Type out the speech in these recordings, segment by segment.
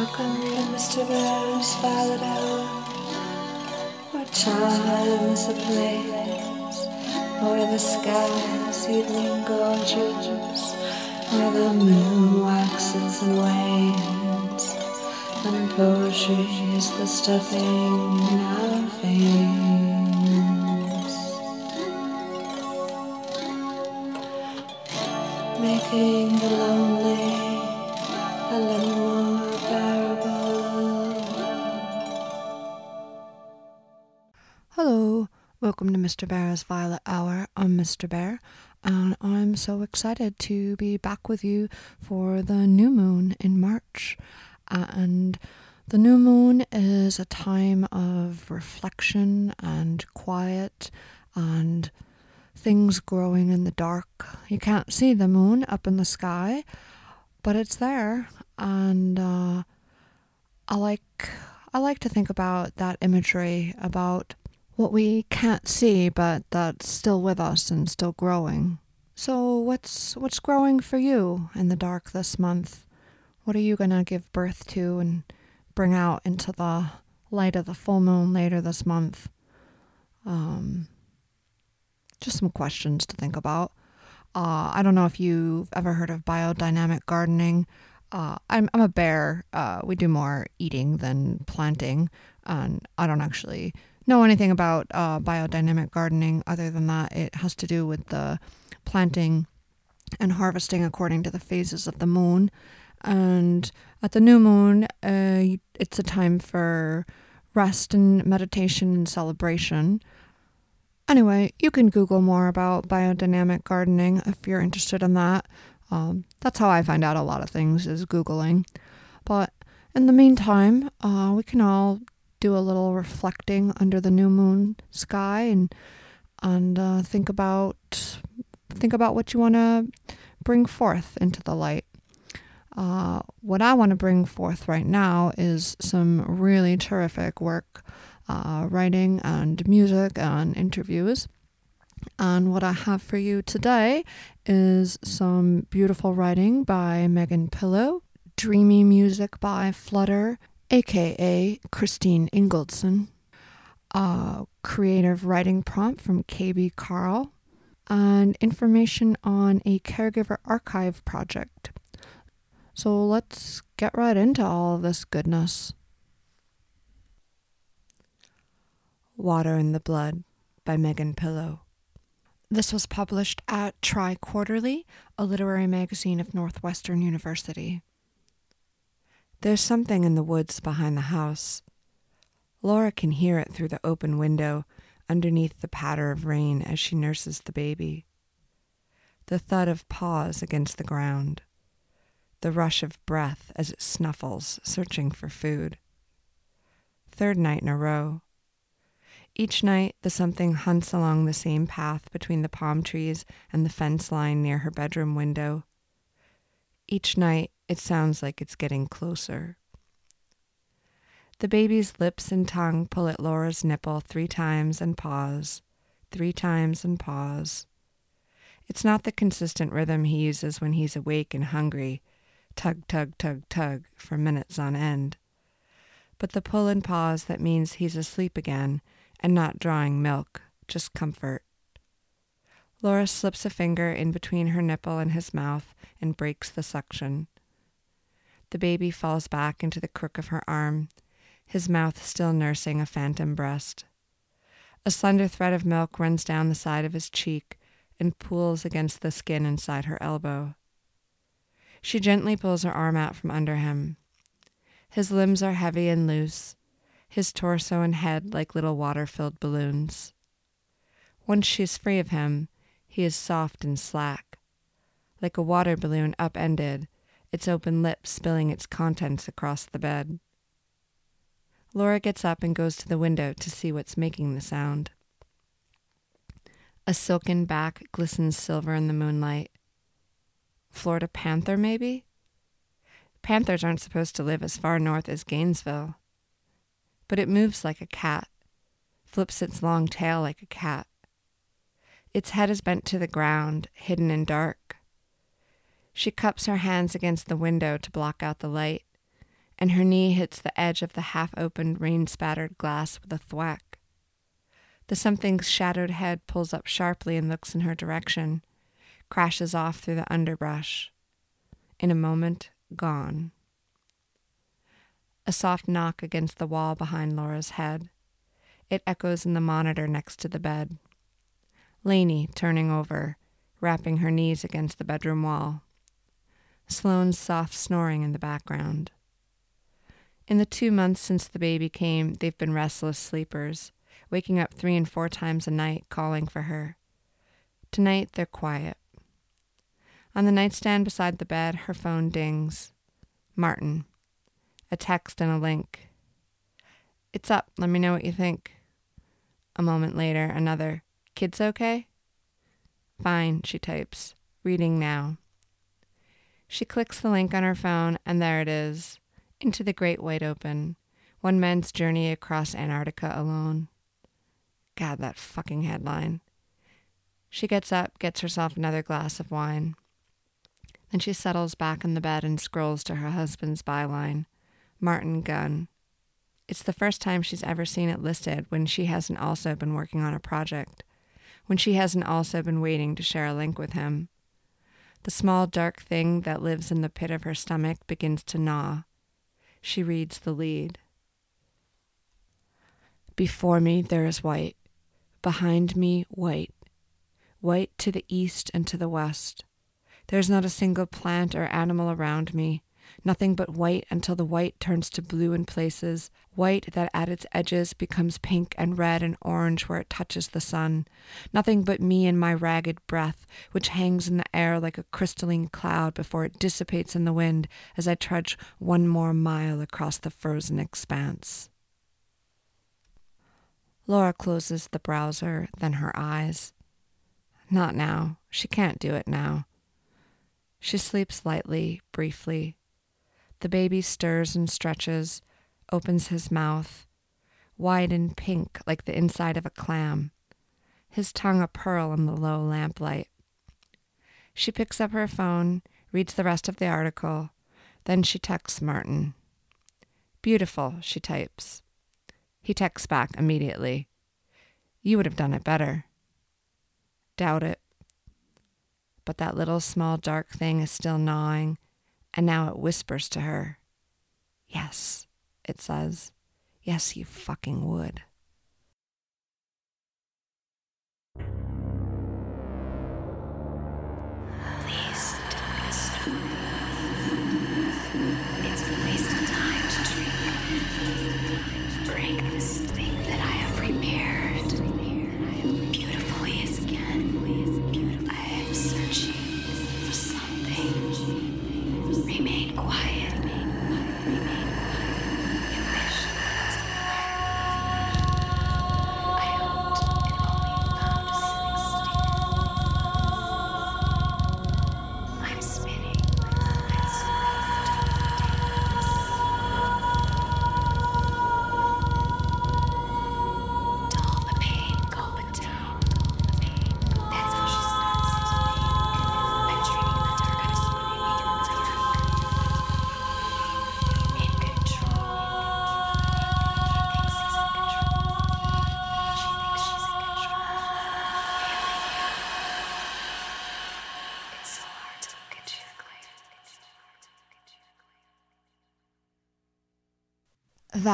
Welcome to Mr. Bear's Violet Hour, where time is a place, where the sky is evening gorgeous, where the moon waxes and wanes, and poetry is the stuffing in our veins, making welcome to Mr. Bear's Violet Hour. I'm Mr. Bear, and I'm so excited to be back with you for the new moon in March. And the new moon is a time of reflection and quiet and things growing in the dark. You can't see the moon up in the sky, but it's there, and uh, I like I like to think about that imagery about what we can't see, but that's still with us and still growing. So what's what's growing for you in the dark this month? What are you gonna give birth to and bring out into the light of the full moon later this month? Um, just some questions to think about. Uh, I don't know if you've ever heard of biodynamic gardening. Uh, I'm, I'm a bear. Uh, we do more eating than planting. And I don't actually know anything about uh, biodynamic gardening other than that it has to do with the planting and harvesting according to the phases of the moon. And at the new moon, uh, it's a time for rest and meditation and celebration. Anyway, you can Google more about biodynamic gardening if you're interested in that. Um, that's how I find out a lot of things is Googling. But in the meantime, uh, we can all do a little reflecting under the new moon sky and and uh, think about think about what you want to bring forth into the light. Uh, what I want to bring forth right now is some really terrific work uh, writing and music and interviews. And what I have for you today is some beautiful writing by Megan Pillow, dreamy music by Flutter, aka Christine Ingolson, a creative writing prompt from KB Carl, and information on a caregiver archive project. So let's get right into all this goodness. Water in the Blood by Megan Pillow. This was published at Tri Quarterly, a literary magazine of Northwestern University. There's something in the woods behind the house. Laura can hear it through the open window underneath the patter of rain as she nurses the baby. The thud of paws against the ground. The rush of breath as it snuffles, searching for food. Third night in a row. Each night, the something hunts along the same path between the palm trees and the fence line near her bedroom window. Each night, it sounds like it's getting closer. The baby's lips and tongue pull at Laura's nipple three times and pause, three times and pause. It's not the consistent rhythm he uses when he's awake and hungry, tug, tug, tug, tug, for minutes on end, but the pull and pause that means he's asleep again and not drawing milk, just comfort. Laura slips a finger in between her nipple and his mouth and breaks the suction. The baby falls back into the crook of her arm, his mouth still nursing a phantom breast. A slender thread of milk runs down the side of his cheek and pools against the skin inside her elbow. She gently pulls her arm out from under him. His limbs are heavy and loose, his torso and head like little water filled balloons. Once she is free of him, he is soft and slack, like a water balloon upended, its open lips spilling its contents across the bed. Laura gets up and goes to the window to see what's making the sound. A silken back glistens silver in the moonlight. Florida panther, maybe? Panthers aren't supposed to live as far north as Gainesville. But it moves like a cat, flips its long tail like a cat. Its head is bent to the ground, hidden in dark. She cups her hands against the window to block out the light, and her knee hits the edge of the half opened, rain spattered glass with a thwack. The something's shadowed head pulls up sharply and looks in her direction, crashes off through the underbrush. In a moment, gone. A soft knock against the wall behind Laura's head. It echoes in the monitor next to the bed. Lainey turning over, wrapping her knees against the bedroom wall. Sloane's soft snoring in the background. In the two months since the baby came, they've been restless sleepers, waking up three and four times a night calling for her. Tonight they're quiet. On the nightstand beside the bed, her phone dings. Martin. A text and a link. It's up. Let me know what you think. A moment later, another. Kids okay? Fine, she types. Reading now. She clicks the link on her phone, and there it is Into the Great White Open. One man's journey across Antarctica alone. God, that fucking headline. She gets up, gets herself another glass of wine. Then she settles back in the bed and scrolls to her husband's byline Martin Gunn. It's the first time she's ever seen it listed when she hasn't also been working on a project, when she hasn't also been waiting to share a link with him. The small dark thing that lives in the pit of her stomach begins to gnaw. She reads the lead. Before me there is white. Behind me, white. White to the east and to the west. There is not a single plant or animal around me nothing but white until the white turns to blue in places, white that at its edges becomes pink and red and orange where it touches the sun, nothing but me and my ragged breath, which hangs in the air like a crystalline cloud before it dissipates in the wind as I trudge one more mile across the frozen expanse. Laura closes the browser, then her eyes. Not now. She can't do it now. She sleeps lightly, briefly, the baby stirs and stretches, opens his mouth, wide and pink like the inside of a clam, his tongue a pearl in the low lamplight. She picks up her phone, reads the rest of the article, then she texts Martin. Beautiful, she types. He texts back immediately. You would have done it better. Doubt it. But that little small dark thing is still gnawing and now it whispers to her, Yes, it says, Yes, you fucking would.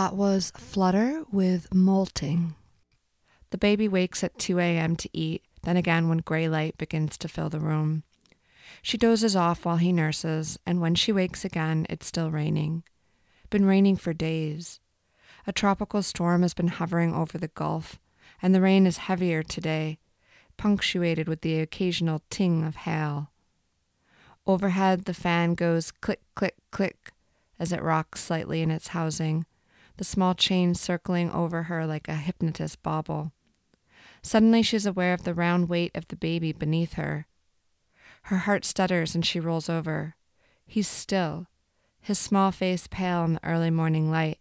That was Flutter with Molting. The baby wakes at 2 a.m. to eat, then again when gray light begins to fill the room. She dozes off while he nurses, and when she wakes again, it's still raining. Been raining for days. A tropical storm has been hovering over the Gulf, and the rain is heavier today, punctuated with the occasional ting of hail. Overhead, the fan goes click, click, click as it rocks slightly in its housing the small chain circling over her like a hypnotist bauble. Suddenly she's aware of the round weight of the baby beneath her. Her heart stutters and she rolls over. He's still, his small face pale in the early morning light.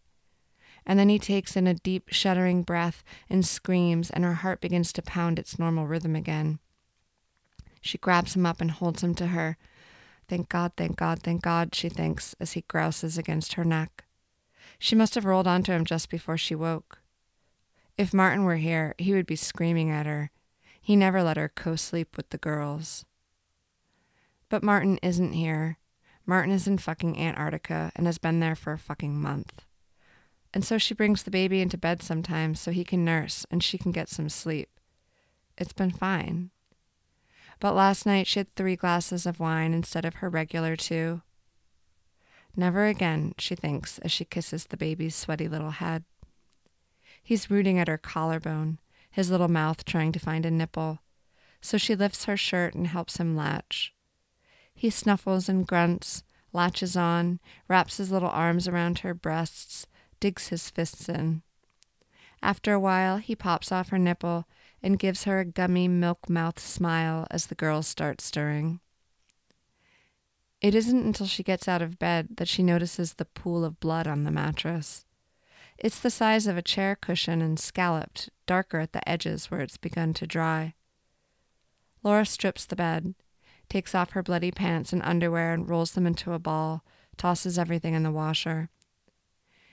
And then he takes in a deep, shuddering breath and screams, and her heart begins to pound its normal rhythm again. She grabs him up and holds him to her. Thank God, thank God, thank God, she thinks as he grouses against her neck. She must have rolled onto him just before she woke. If Martin were here, he would be screaming at her. He never let her co sleep with the girls. But Martin isn't here. Martin is in fucking Antarctica and has been there for a fucking month. And so she brings the baby into bed sometimes so he can nurse and she can get some sleep. It's been fine. But last night she had three glasses of wine instead of her regular two. Never again, she thinks as she kisses the baby's sweaty little head. He's rooting at her collarbone, his little mouth trying to find a nipple. So she lifts her shirt and helps him latch. He snuffles and grunts, latches on, wraps his little arms around her breasts, digs his fists in. After a while, he pops off her nipple and gives her a gummy milk mouth smile as the girls start stirring. It isn't until she gets out of bed that she notices the pool of blood on the mattress. It's the size of a chair cushion and scalloped, darker at the edges where it's begun to dry. Laura strips the bed, takes off her bloody pants and underwear and rolls them into a ball, tosses everything in the washer.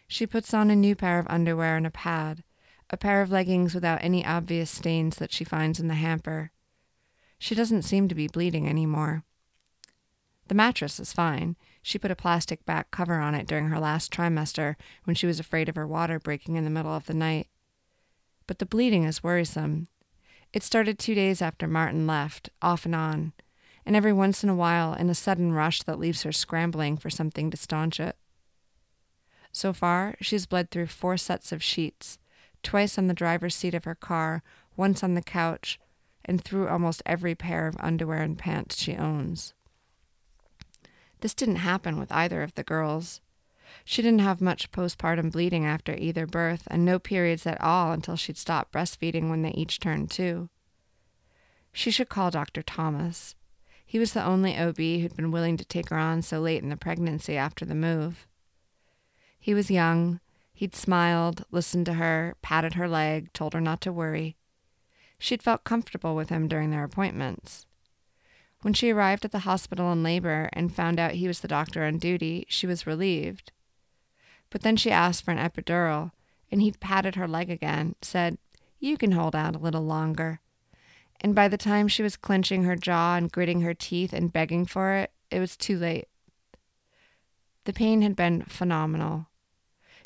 She puts on a new pair of underwear and a pad, a pair of leggings without any obvious stains that she finds in the hamper. She doesn't seem to be bleeding anymore. The mattress is fine. She put a plastic back cover on it during her last trimester when she was afraid of her water breaking in the middle of the night. But the bleeding is worrisome. It started two days after Martin left, off and on, and every once in a while in a sudden rush that leaves her scrambling for something to staunch it. So far, she's bled through four sets of sheets, twice on the driver's seat of her car, once on the couch, and through almost every pair of underwear and pants she owns. This didn't happen with either of the girls. She didn't have much postpartum bleeding after either birth, and no periods at all until she'd stopped breastfeeding when they each turned two. She should call Dr. Thomas. He was the only OB who'd been willing to take her on so late in the pregnancy after the move. He was young. He'd smiled, listened to her, patted her leg, told her not to worry. She'd felt comfortable with him during their appointments. When she arrived at the hospital in labor and found out he was the doctor on duty, she was relieved. But then she asked for an epidural, and he patted her leg again, said, You can hold out a little longer and by the time she was clenching her jaw and gritting her teeth and begging for it, it was too late. The pain had been phenomenal.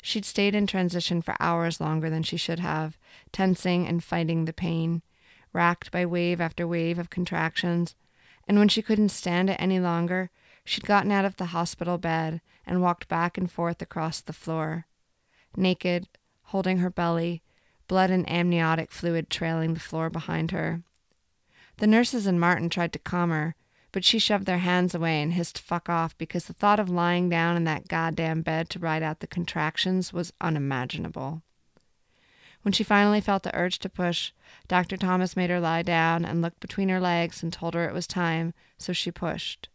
She'd stayed in transition for hours longer than she should have, tensing and fighting the pain, racked by wave after wave of contractions, and when she couldn't stand it any longer, she'd gotten out of the hospital bed and walked back and forth across the floor, naked, holding her belly, blood and amniotic fluid trailing the floor behind her. The nurses and Martin tried to calm her, but she shoved their hands away and hissed fuck off because the thought of lying down in that goddamn bed to ride out the contractions was unimaginable. When she finally felt the urge to push, Dr. Thomas made her lie down and looked between her legs and told her it was time, so she pushed.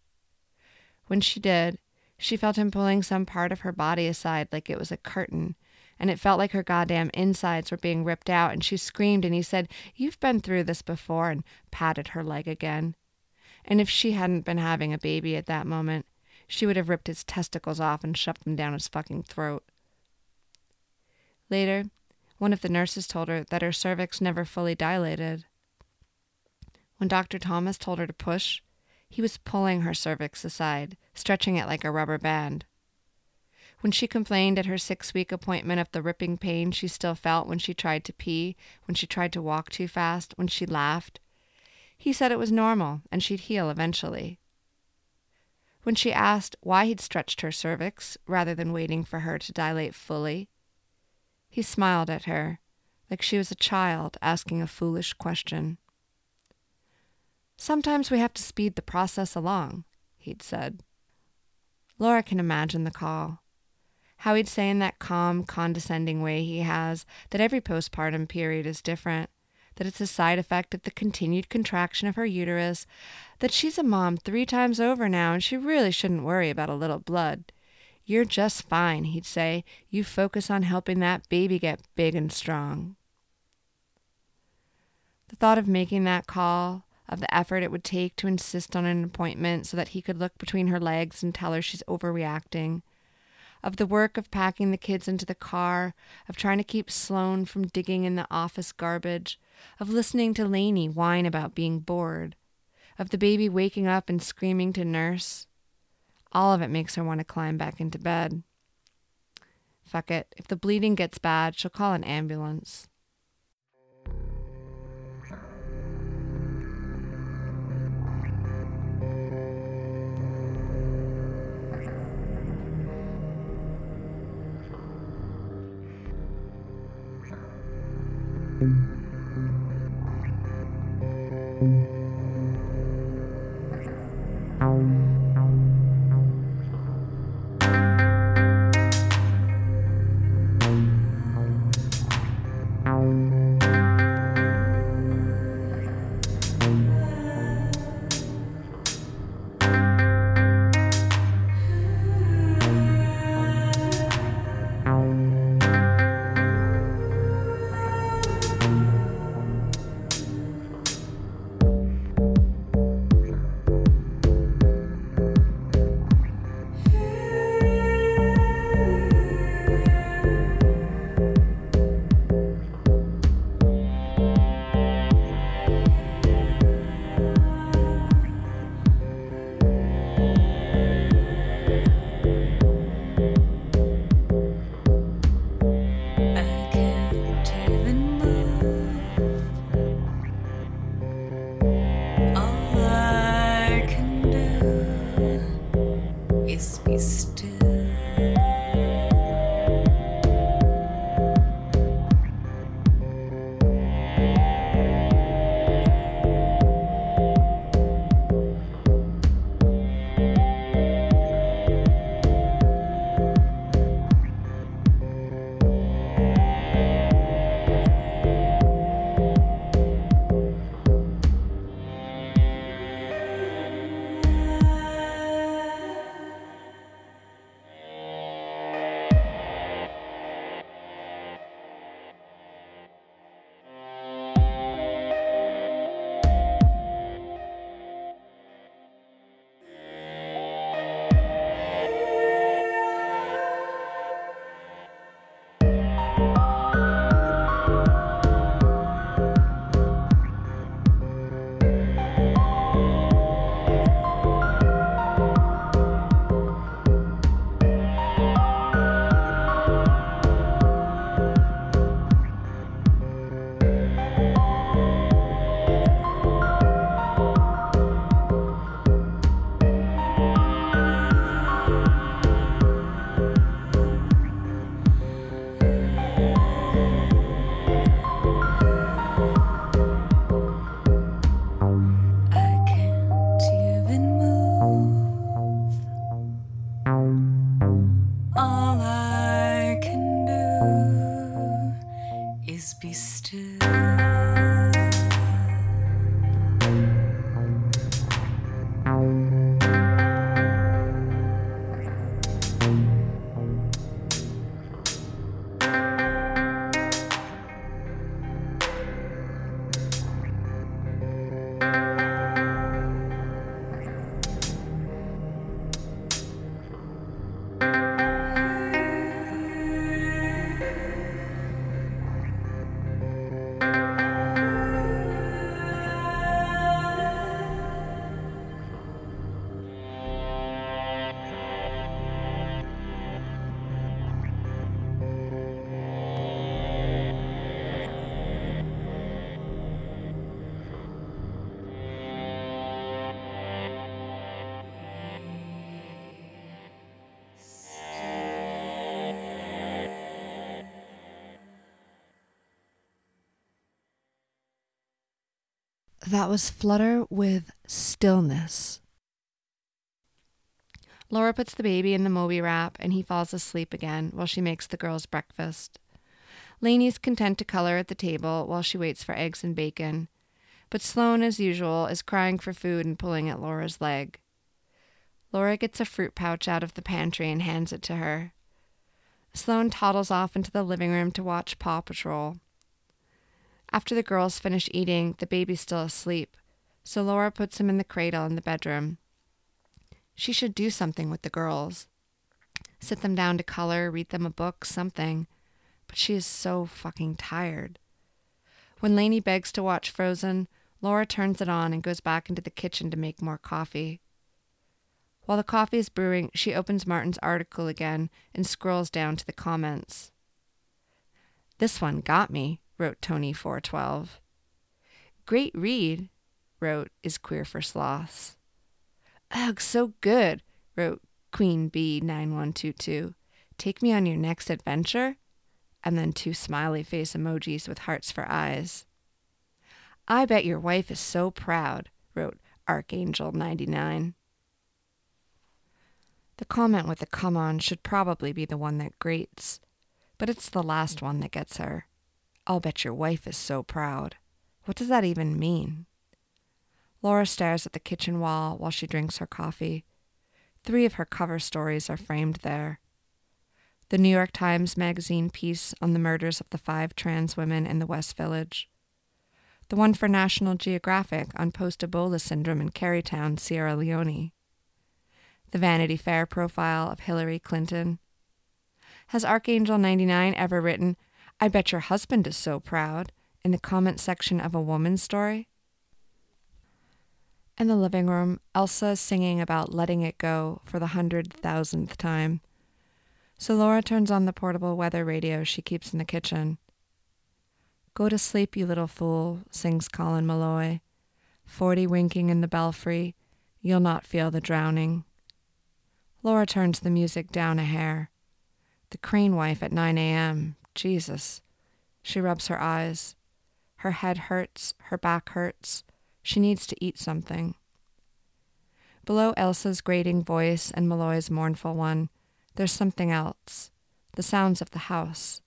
When she did, she felt him pulling some part of her body aside like it was a curtain, and it felt like her goddamn insides were being ripped out, and she screamed, and he said, You've been through this before, and patted her leg again. And if she hadn't been having a baby at that moment, she would have ripped his testicles off and shoved them down his fucking throat. Later, one of the nurses told her that her cervix never fully dilated. When Dr. Thomas told her to push, he was pulling her cervix aside, stretching it like a rubber band. When she complained at her six week appointment of the ripping pain she still felt when she tried to pee, when she tried to walk too fast, when she laughed, he said it was normal and she'd heal eventually. When she asked why he'd stretched her cervix rather than waiting for her to dilate fully, he smiled at her like she was a child asking a foolish question. Sometimes we have to speed the process along, he'd said. Laura can imagine the call how he'd say in that calm, condescending way he has that every postpartum period is different, that it's a side effect of the continued contraction of her uterus, that she's a mom three times over now and she really shouldn't worry about a little blood. You're just fine, he'd say. You focus on helping that baby get big and strong. The thought of making that call, of the effort it would take to insist on an appointment so that he could look between her legs and tell her she's overreacting, of the work of packing the kids into the car, of trying to keep Sloane from digging in the office garbage, of listening to Lainey whine about being bored, of the baby waking up and screaming to nurse. All of it makes her want to climb back into bed. Fuck it. If the bleeding gets bad, she'll call an ambulance. That was Flutter with Stillness. Laura puts the baby in the Moby wrap and he falls asleep again while she makes the girls breakfast. Lainey's content to color at the table while she waits for eggs and bacon, but Sloane, as usual, is crying for food and pulling at Laura's leg. Laura gets a fruit pouch out of the pantry and hands it to her. Sloane toddles off into the living room to watch Paw Patrol. After the girls finish eating, the baby's still asleep, so Laura puts him in the cradle in the bedroom. She should do something with the girls. sit them down to color, read them a book, something. But she is so fucking tired. When Lainey begs to watch Frozen, Laura turns it on and goes back into the kitchen to make more coffee. While the coffee is brewing, she opens Martin's article again and scrolls down to the comments. This one got me, wrote Tony412. Great read, wrote Is Queer for Sloths. Ugh, so good, wrote Queen B9122. Take me on your next adventure? And then two smiley face emojis with hearts for eyes. I bet your wife is so proud, wrote Archangel99. The comment with the come on should probably be the one that grates, but it's the last one that gets her. I'll bet your wife is so proud. What does that even mean? Laura stares at the kitchen wall while she drinks her coffee. Three of her cover stories are framed there. The New York Times Magazine piece on the murders of the five trans women in the West Village. The one for National Geographic on post Ebola syndrome in Kerry Town, Sierra Leone. The Vanity Fair profile of Hillary Clinton. Has Archangel 99 ever written, I bet your husband is so proud, in the comment section of a woman's story? In the living room, Elsa is singing about letting it go for the hundred thousandth time. So Laura turns on the portable weather radio she keeps in the kitchen. Go to sleep, you little fool, sings Colin Meloy. Forty winking in the belfry, you'll not feel the drowning. Laura turns the music down a hair. The crane wife at 9 a.m. Jesus. She rubs her eyes. Her head hurts, her back hurts. She needs to eat something. Below Elsa's grating voice and Meloy's mournful one, there's something else the sounds of the house.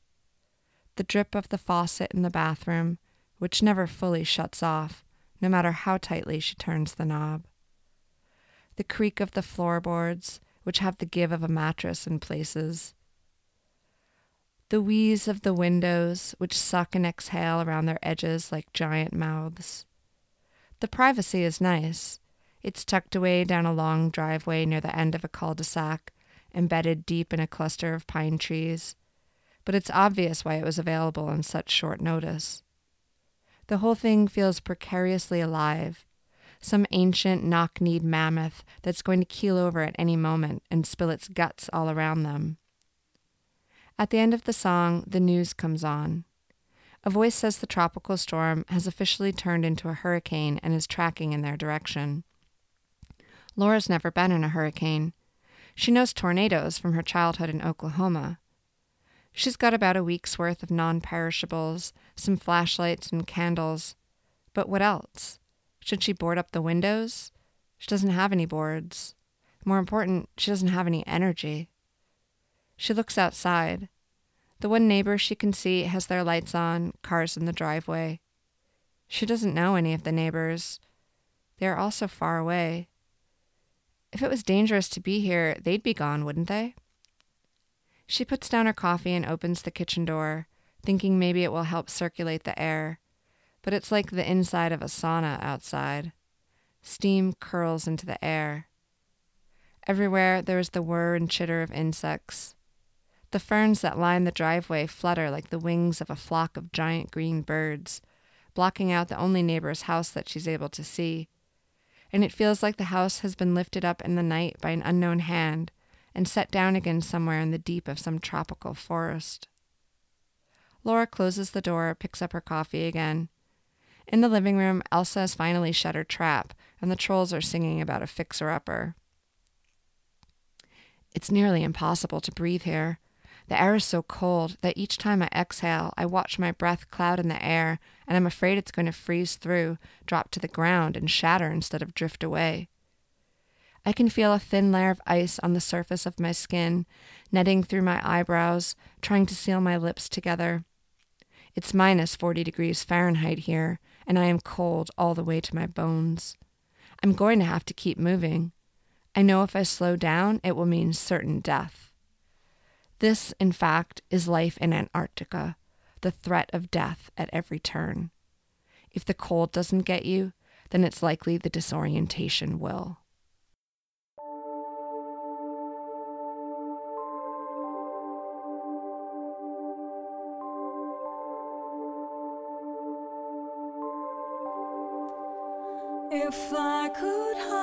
The drip of the faucet in the bathroom, which never fully shuts off, no matter how tightly she turns the knob. The creak of the floorboards, which have the give of a mattress in places. The wheeze of the windows, which suck and exhale around their edges like giant mouths. The privacy is nice. It's tucked away down a long driveway near the end of a cul de sac, embedded deep in a cluster of pine trees. But it's obvious why it was available on such short notice. The whole thing feels precariously alive. Some ancient knock kneed mammoth that's going to keel over at any moment and spill its guts all around them. At the end of the song, the news comes on. A voice says the tropical storm has officially turned into a hurricane and is tracking in their direction. Laura's never been in a hurricane. She knows tornadoes from her childhood in Oklahoma. She's got about a week's worth of non perishables, some flashlights and candles. But what else? Should she board up the windows? She doesn't have any boards. More important, she doesn't have any energy. She looks outside. The one neighbor she can see has their lights on, cars in the driveway. She doesn't know any of the neighbors. They are all so far away. If it was dangerous to be here, they'd be gone, wouldn't they? She puts down her coffee and opens the kitchen door, thinking maybe it will help circulate the air. But it's like the inside of a sauna outside. Steam curls into the air. Everywhere there is the whir and chitter of insects. The ferns that line the driveway flutter like the wings of a flock of giant green birds, blocking out the only neighbor's house that she's able to see. And it feels like the house has been lifted up in the night by an unknown hand and set down again somewhere in the deep of some tropical forest. Laura closes the door, picks up her coffee again. In the living room, Elsa has finally shut her trap, and the trolls are singing about a fixer upper. It's nearly impossible to breathe here. The air is so cold that each time I exhale, I watch my breath cloud in the air, and I'm afraid it's going to freeze through, drop to the ground, and shatter instead of drift away. I can feel a thin layer of ice on the surface of my skin, netting through my eyebrows, trying to seal my lips together. It's minus 40 degrees Fahrenheit here, and I am cold all the way to my bones. I'm going to have to keep moving. I know if I slow down, it will mean certain death. This, in fact, is life in Antarctica the threat of death at every turn. If the cold doesn't get you, then it's likely the disorientation will. If I could.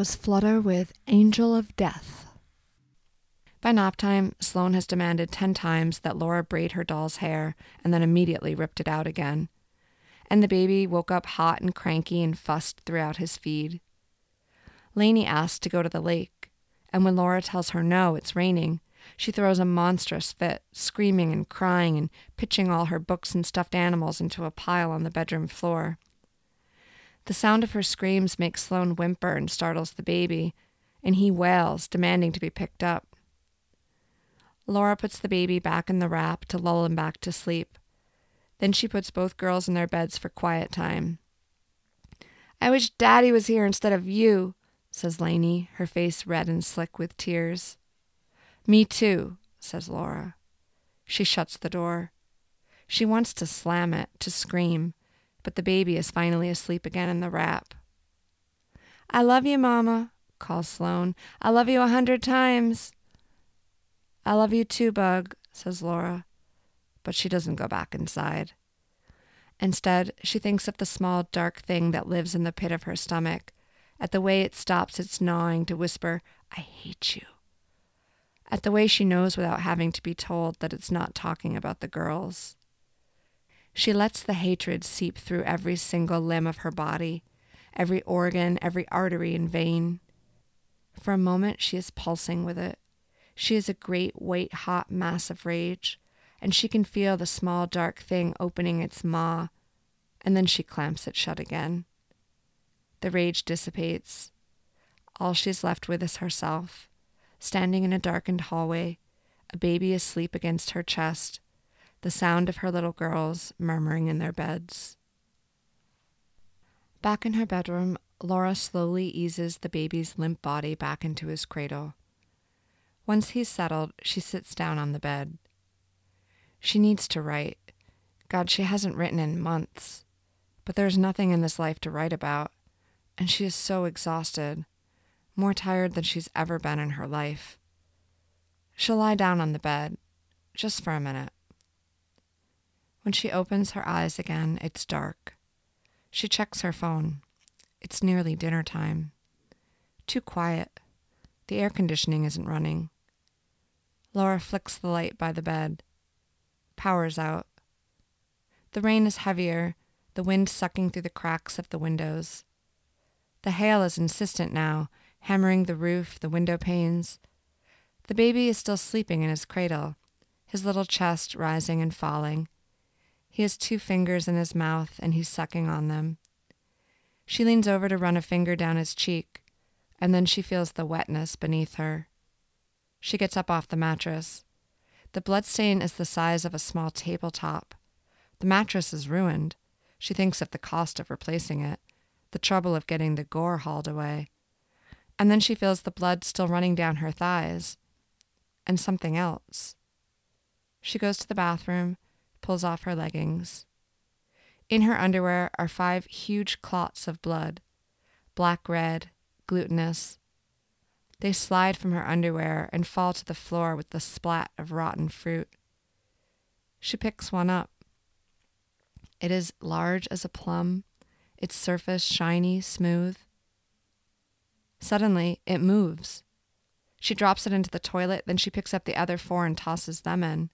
Was Flutter with Angel of Death. By nap time, Sloane has demanded ten times that Laura braid her doll's hair and then immediately ripped it out again. And the baby woke up hot and cranky and fussed throughout his feed. Lainey asks to go to the lake, and when Laura tells her no, it's raining, she throws a monstrous fit, screaming and crying and pitching all her books and stuffed animals into a pile on the bedroom floor. The sound of her screams makes Sloane whimper and startles the baby, and he wails, demanding to be picked up. Laura puts the baby back in the wrap to lull him back to sleep. Then she puts both girls in their beds for quiet time. I wish Daddy was here instead of you, says Lainey, her face red and slick with tears. Me too, says Laura. She shuts the door. She wants to slam it, to scream, but the baby is finally asleep again in the wrap. I love you, Mama, calls Sloane. I love you a hundred times. I love you too, Bug, says Laura, but she doesn't go back inside. Instead, she thinks of the small dark thing that lives in the pit of her stomach, at the way it stops its gnawing to whisper, I hate you. At the way she knows without having to be told that it's not talking about the girls. She lets the hatred seep through every single limb of her body, every organ, every artery and vein. For a moment, she is pulsing with it. She is a great, white, hot mass of rage, and she can feel the small, dark thing opening its maw, and then she clamps it shut again. The rage dissipates. All she's left with is herself, standing in a darkened hallway, a baby asleep against her chest, the sound of her little girls murmuring in their beds. Back in her bedroom, Laura slowly eases the baby's limp body back into his cradle. Once he's settled, she sits down on the bed. She needs to write. God, she hasn't written in months. But there's nothing in this life to write about, and she is so exhausted, more tired than she's ever been in her life. She'll lie down on the bed, just for a minute. When she opens her eyes again, it's dark. She checks her phone. It's nearly dinner time. Too quiet. The air conditioning isn't running. Laura flicks the light by the bed. Power's out. The rain is heavier, the wind sucking through the cracks of the windows. The hail is insistent now, hammering the roof, the window panes. The baby is still sleeping in his cradle, his little chest rising and falling. He has two fingers in his mouth and he's sucking on them. She leans over to run a finger down his cheek, and then she feels the wetness beneath her. She gets up off the mattress. The bloodstain is the size of a small tabletop. The mattress is ruined. She thinks of the cost of replacing it, the trouble of getting the gore hauled away. And then she feels the blood still running down her thighs. And something else. She goes to the bathroom pulls off her leggings. In her underwear are five huge clots of blood, black red, glutinous. They slide from her underwear and fall to the floor with the splat of rotten fruit. She picks one up. It is large as a plum, its surface shiny, smooth. Suddenly, it moves. She drops it into the toilet, then she picks up the other four and tosses them in.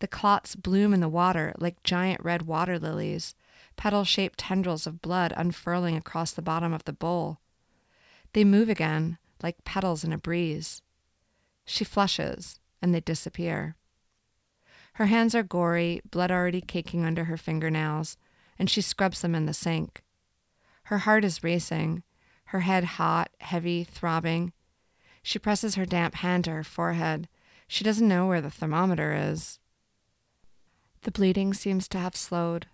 The clots bloom in the water like giant red water lilies, petal shaped tendrils of blood unfurling across the bottom of the bowl. They move again, like petals in a breeze. She flushes, and they disappear. Her hands are gory, blood already caking under her fingernails, and she scrubs them in the sink. Her heart is racing, her head hot, heavy, throbbing. She presses her damp hand to her forehead. She doesn't know where the thermometer is. The bleeding seems to have slowed.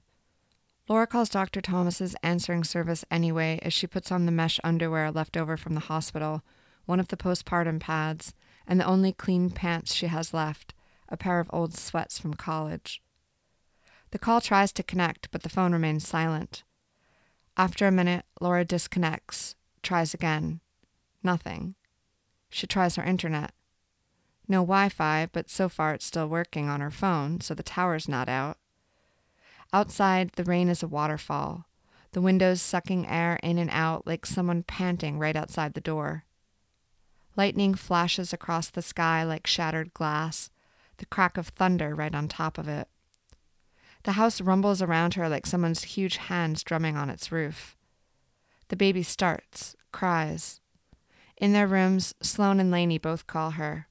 Laura calls Dr. Thomas's answering service anyway as she puts on the mesh underwear left over from the hospital, one of the postpartum pads, and the only clean pants she has left, a pair of old sweats from college. The call tries to connect, but the phone remains silent. After a minute, Laura disconnects, tries again. Nothing. She tries her internet. No Wi Fi, but so far it's still working on her phone, so the tower's not out. Outside, the rain is a waterfall. the windows sucking air in and out like someone panting right outside the door. Lightning flashes across the sky like shattered glass, the crack of thunder right on top of it. The house rumbles around her like someone's huge hands drumming on its roof. The baby starts, cries. In their rooms, Sloane and Laney both call her.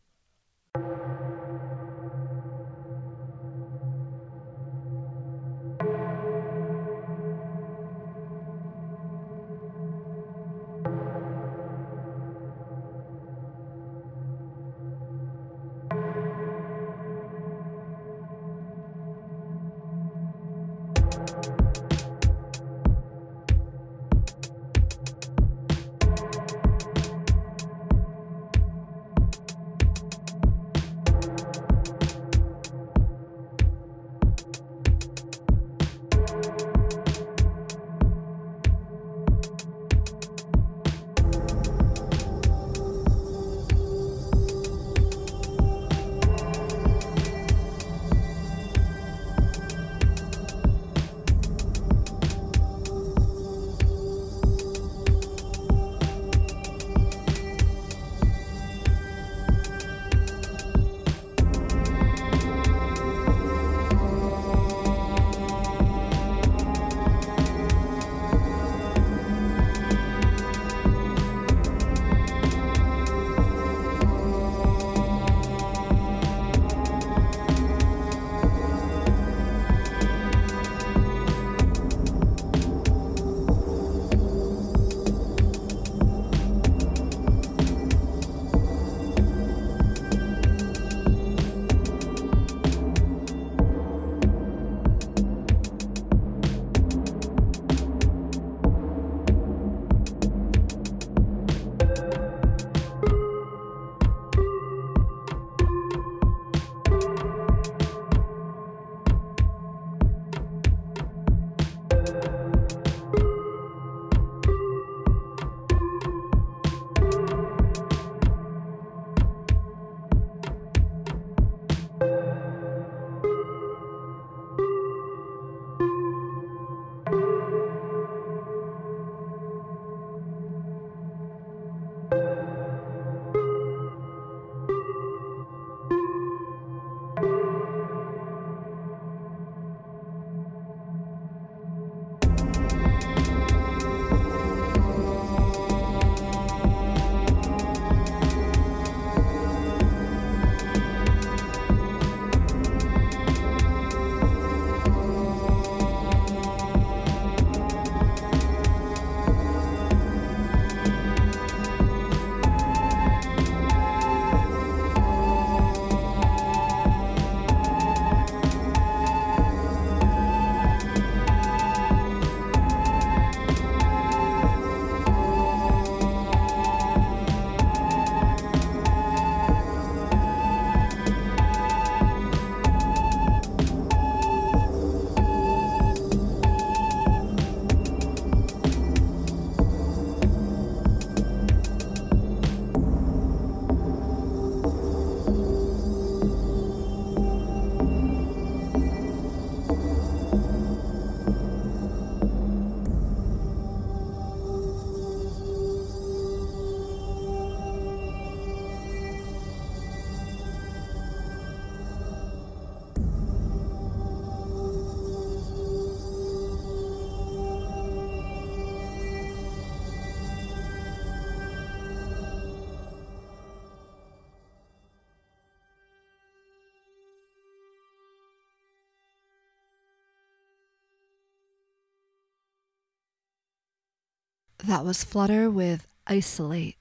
That was Flutter with Isolate.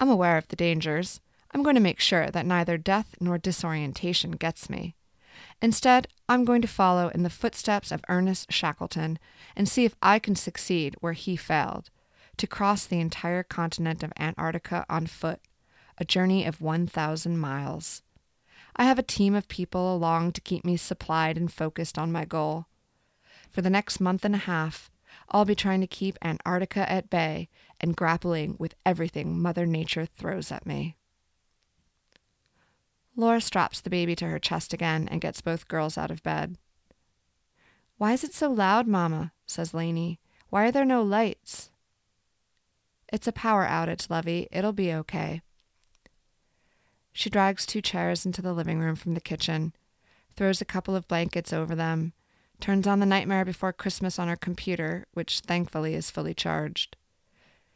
I'm aware of the dangers. I'm going to make sure that neither death nor disorientation gets me. Instead, I'm going to follow in the footsteps of Ernest Shackleton and see if I can succeed where he failed to cross the entire continent of Antarctica on foot, a journey of 1,000 miles. I have a team of people along to keep me supplied and focused on my goal. For the next month and a half, I'll be trying to keep Antarctica at bay and grappling with everything Mother Nature throws at me. Laura straps the baby to her chest again and gets both girls out of bed. Why is it so loud, Mamma? says Lainey. Why are there no lights? It's a power outage, Lovey. It'll be okay. She drags two chairs into the living room from the kitchen, throws a couple of blankets over them, turns on the Nightmare Before Christmas on her computer, which thankfully is fully charged.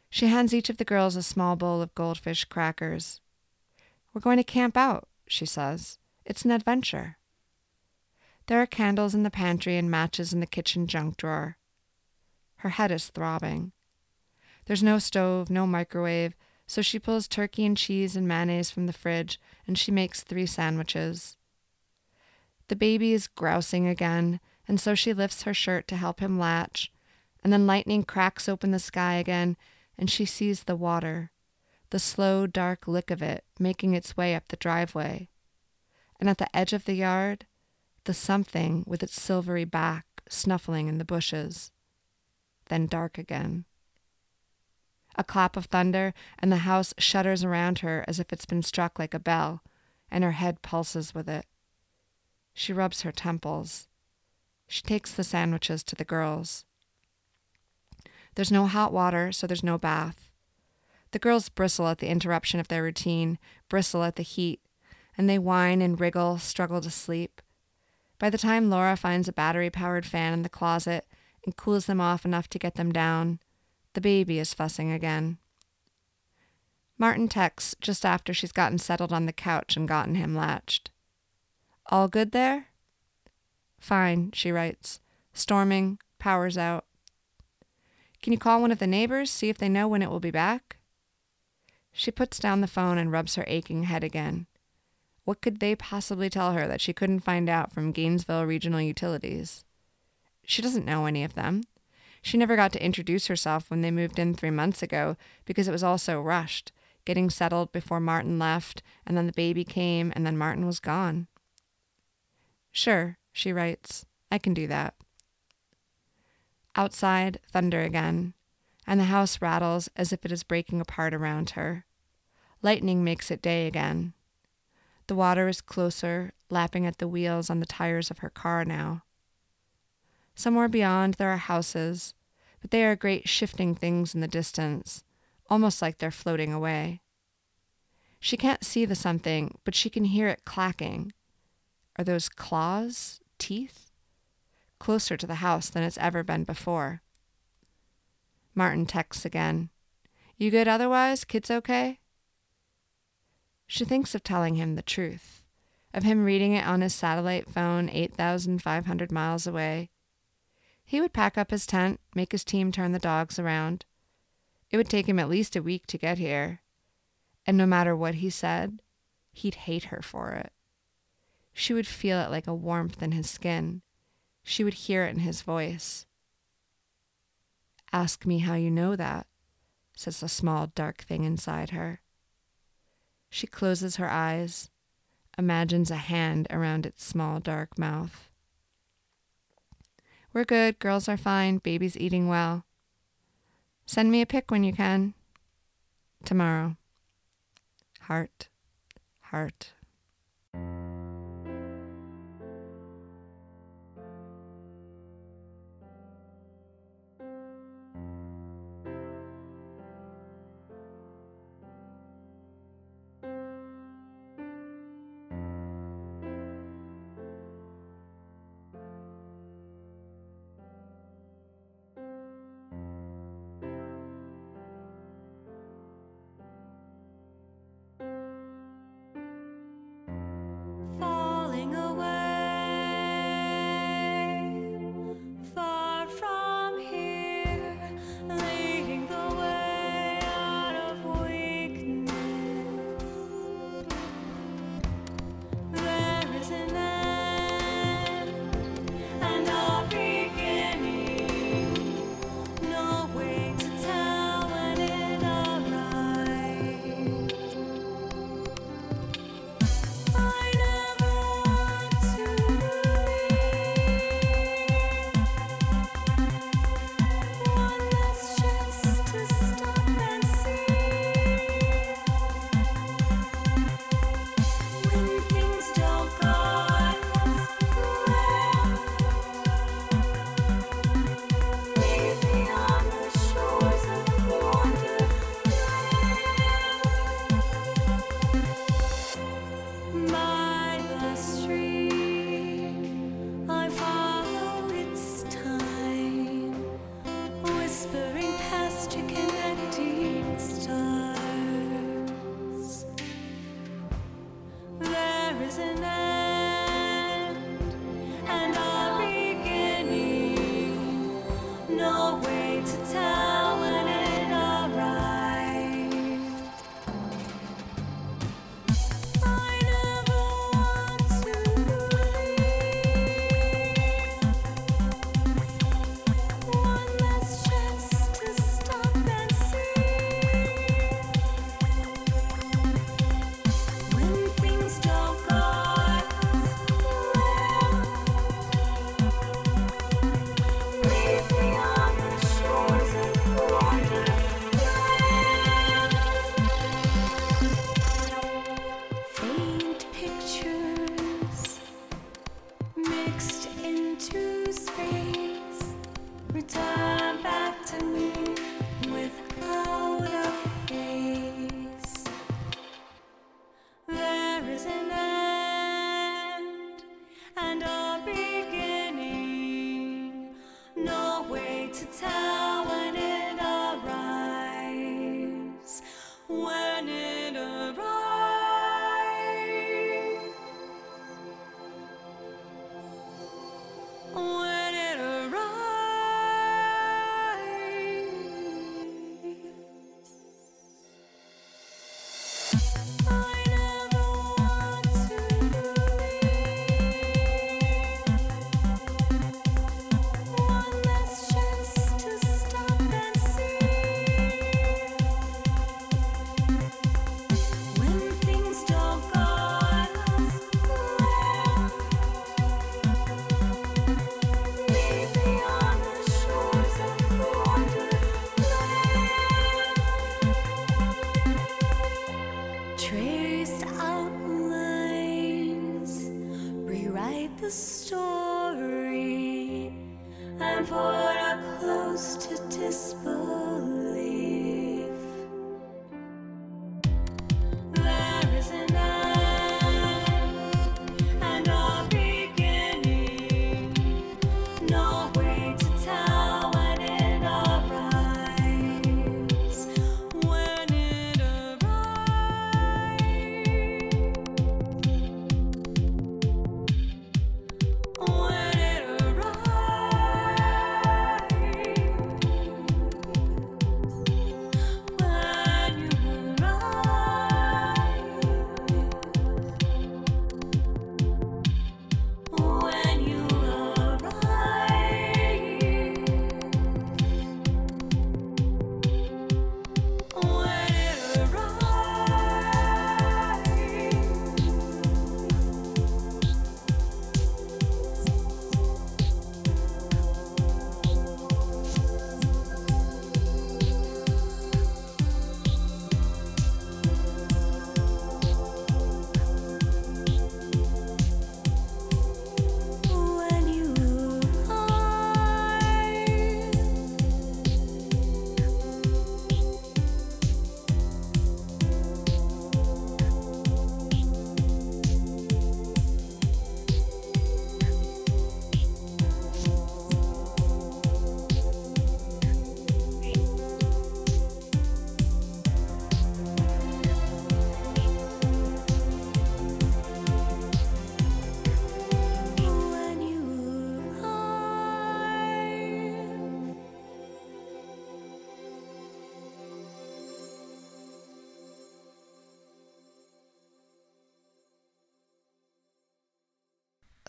She hands each of the girls a small bowl of goldfish crackers. We're going to camp out, she says. It's an adventure. There are candles in the pantry and matches in the kitchen junk drawer. Her head is throbbing. There's no stove, no microwave, so she pulls turkey and cheese and mayonnaise from the fridge and she makes three sandwiches. The baby is grousing again, and so she lifts her shirt to help him latch, and then lightning cracks open the sky again, and she sees the water, the slow, dark lick of it making its way up the driveway. And at the edge of the yard, the something with its silvery back snuffling in the bushes. Then dark again. A clap of thunder, and the house shudders around her as if it's been struck like a bell, and her head pulses with it. She rubs her temples. She takes the sandwiches to the girls. There's no hot water, so there's no bath. The girls bristle at the interruption of their routine, bristle at the heat, and they whine and wriggle, struggle to sleep. By the time Laura finds a battery powered fan in the closet and cools them off enough to get them down, the baby is fussing again. Martin texts just after she's gotten settled on the couch and gotten him latched. All good there? Fine, she writes. Storming, power's out. Can you call one of the neighbors, see if they know when it will be back? She puts down the phone and rubs her aching head again. What could they possibly tell her that she couldn't find out from Gainesville Regional Utilities? She doesn't know any of them. She never got to introduce herself when they moved in three months ago because it was all so rushed, getting settled before Martin left, and then the baby came, and then Martin was gone. Sure, she writes, I can do that. Outside, thunder again, and the house rattles as if it is breaking apart around her. Lightning makes it day again. The water is closer, lapping at the wheels on the tires of her car now. Somewhere beyond there are houses, but they are great shifting things in the distance, almost like they're floating away. She can't see the something, but she can hear it clacking. Are those claws? Teeth? Closer to the house than it's ever been before. Martin texts again. You good otherwise? Kids okay? She thinks of telling him the truth, of him reading it on his satellite phone 8,500 miles away, he would pack up his tent, make his team turn the dogs around. It would take him at least a week to get here. And no matter what he said, he'd hate her for it. She would feel it like a warmth in his skin. She would hear it in his voice. Ask me how you know that, says the small dark thing inside her. She closes her eyes, imagines a hand around its small dark mouth. We're good. Girls are fine. Baby's eating well. Send me a pic when you can. Tomorrow. Heart. Heart.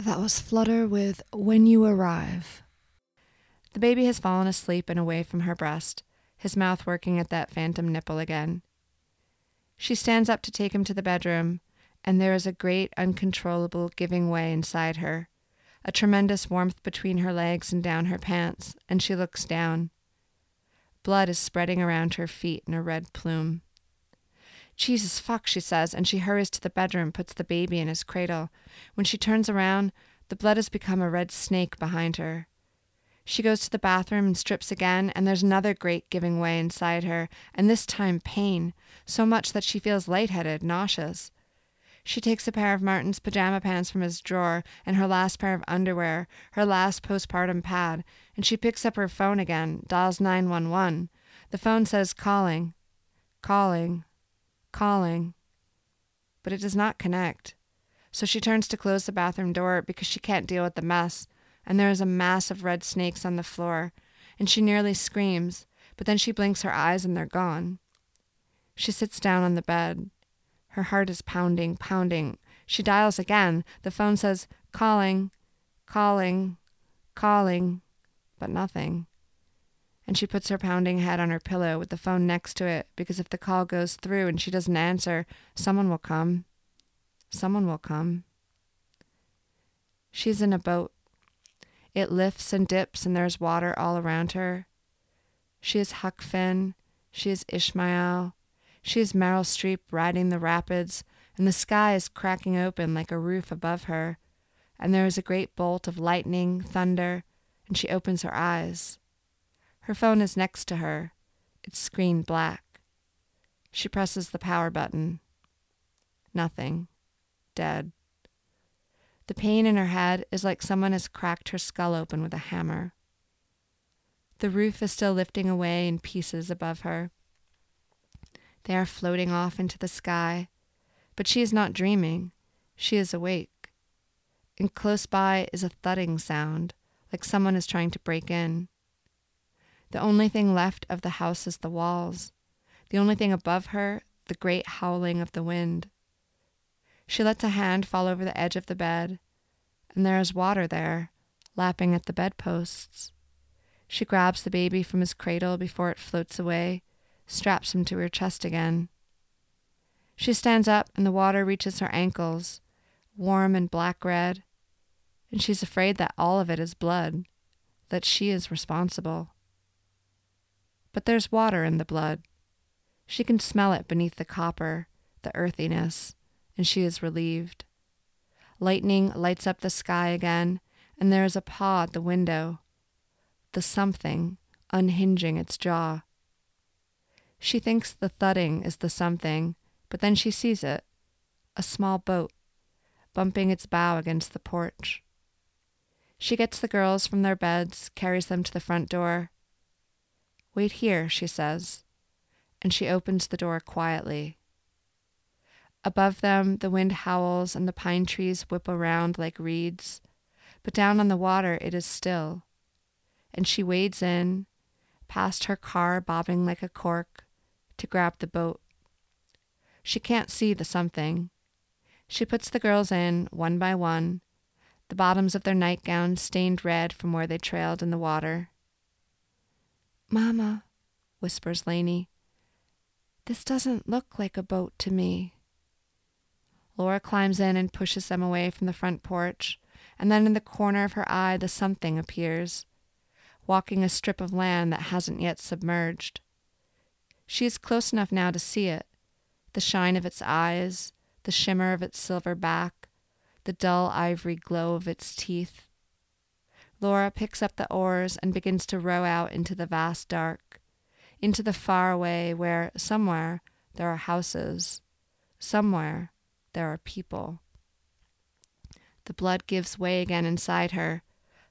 That was Flutter with When You Arrive. The baby has fallen asleep and away from her breast, his mouth working at that phantom nipple again. She stands up to take him to the bedroom, and there is a great, uncontrollable giving way inside her, a tremendous warmth between her legs and down her pants, and she looks down. Blood is spreading around her feet in a red plume. Jesus fuck, she says, and she hurries to the bedroom, puts the baby in his cradle. When she turns around, the blood has become a red snake behind her. She goes to the bathroom and strips again, and there's another great giving way inside her, and this time pain, so much that she feels lightheaded, nauseous. She takes a pair of Martin's pajama pants from his drawer and her last pair of underwear, her last postpartum pad, and she picks up her phone again, dials 911. The phone says calling, calling, calling, but it does not connect. So she turns to close the bathroom door because she can't deal with the mess, and there is a mass of red snakes on the floor, and she nearly screams, but then she blinks her eyes and they're gone. She sits down on the bed. Her heart is pounding, pounding. She dials again. The phone says, calling, calling, calling, but nothing. And she puts her pounding head on her pillow with the phone next to it because if the call goes through and she doesn't answer, someone will come. Someone will come. She's in a boat. It lifts and dips, and there's water all around her. She is Huck Finn. She is Ishmael. She is Meryl Streep riding the rapids, and the sky is cracking open like a roof above her, and there is a great bolt of lightning, thunder, and she opens her eyes. Her phone is next to her, its screen black. She presses the power button. Nothing. Dead. The pain in her head is like someone has cracked her skull open with a hammer. The roof is still lifting away in pieces above her. They are floating off into the sky, but she is not dreaming. She is awake. And close by is a thudding sound, like someone is trying to break in. The only thing left of the house is the walls. The only thing above her, the great howling of the wind. She lets a hand fall over the edge of the bed, and there is water there, lapping at the bedposts. She grabs the baby from his cradle before it floats away, straps him to her chest again. She stands up, and the water reaches her ankles, warm and black red, and she's afraid that all of it is blood, that she is responsible. But there's water in the blood. She can smell it beneath the copper, the earthiness, and she is relieved. Lightning lights up the sky again, and there is a paw at the window. The something unhinging its jaw. She thinks the thudding is the something, but then she sees it a small boat, bumping its bow against the porch. She gets the girls from their beds, carries them to the front door. Wait here, she says, and she opens the door quietly. Above them, the wind howls and the pine trees whip around like reeds, but down on the water it is still. And she wades in, past her car bobbing like a cork, to grab the boat. She can't see the something. She puts the girls in, one by one, the bottoms of their nightgowns stained red from where they trailed in the water. Mama, whispers Laney, this doesn't look like a boat to me. Laura climbs in and pushes them away from the front porch, and then in the corner of her eye the something appears, walking a strip of land that hasn't yet submerged. She is close enough now to see it the shine of its eyes, the shimmer of its silver back, the dull ivory glow of its teeth. Laura picks up the oars and begins to row out into the vast dark, into the far away where, somewhere, there are houses, somewhere, there are people. The blood gives way again inside her,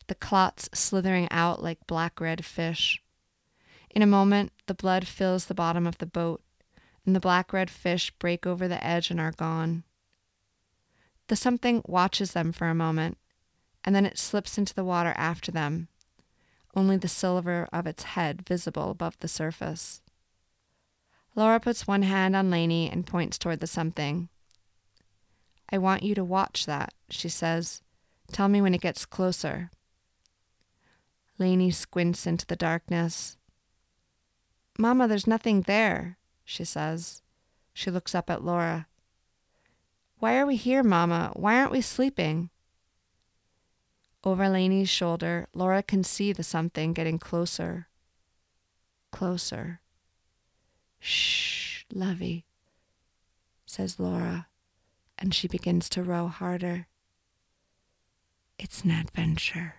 the clots slithering out like black red fish. In a moment, the blood fills the bottom of the boat, and the black red fish break over the edge and are gone. The something watches them for a moment, and then it slips into the water after them, only the silver of its head visible above the surface. Laura puts one hand on Laney and points toward the something. I want you to watch that, she says. Tell me when it gets closer. Laney squints into the darkness. Mama, there's nothing there, she says. She looks up at Laura. Why are we here, Mama? Why aren't we sleeping? Over Laney's shoulder, Laura can see the something getting closer. Closer. Shh, lovey, says Laura and she begins to row harder. It's an adventure.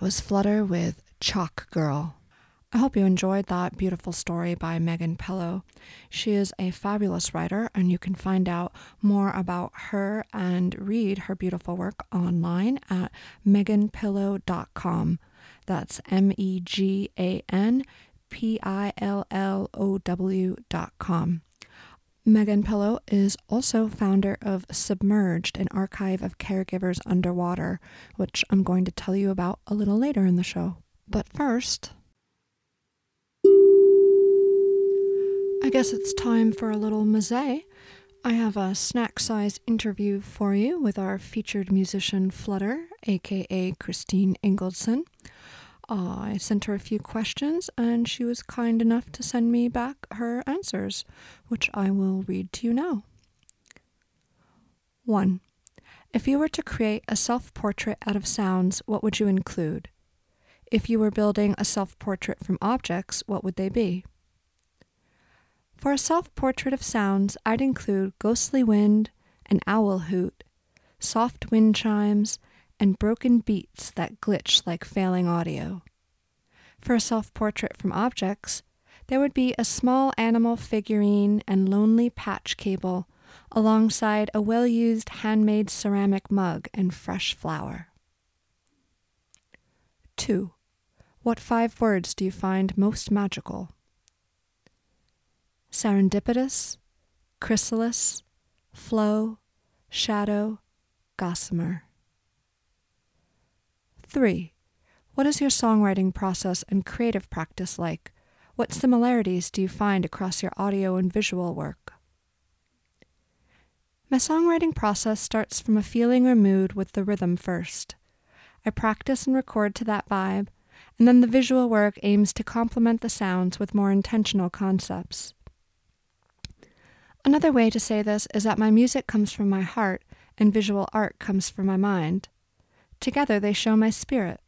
Was Flutter with Chalk Girl. I hope you enjoyed that beautiful story by Megan Pillow. She is a fabulous writer, and you can find out more about her and read her beautiful work online at meganpillow.com. That's M E G A N P I L L O W.com. Megan Pillow is also founder of Submerged, an archive of caregivers underwater, which I'm going to tell you about a little later in the show. But first, I guess it's time for a little mazet. I have a snack sized interview for you with our featured musician Flutter, aka Christine Ingaldson. I sent her a few questions, and she was kind enough to send me back her answers, which I will read to you now. 1. If you were to create a self portrait out of sounds, what would you include? If you were building a self portrait from objects, what would they be? For a self portrait of sounds, I'd include ghostly wind, an owl hoot, soft wind chimes, and broken beats that glitch like failing audio. For a self portrait from objects, there would be a small animal figurine and lonely patch cable alongside a well used handmade ceramic mug and fresh flower. 2. What five words do you find most magical? Serendipitous, chrysalis, flow, shadow, gossamer. 3. What is your songwriting process and creative practice like? What similarities do you find across your audio and visual work? My songwriting process starts from a feeling or mood with the rhythm first. I practice and record to that vibe, and then the visual work aims to complement the sounds with more intentional concepts. Another way to say this is that my music comes from my heart and visual art comes from my mind. Together, they show my spirit.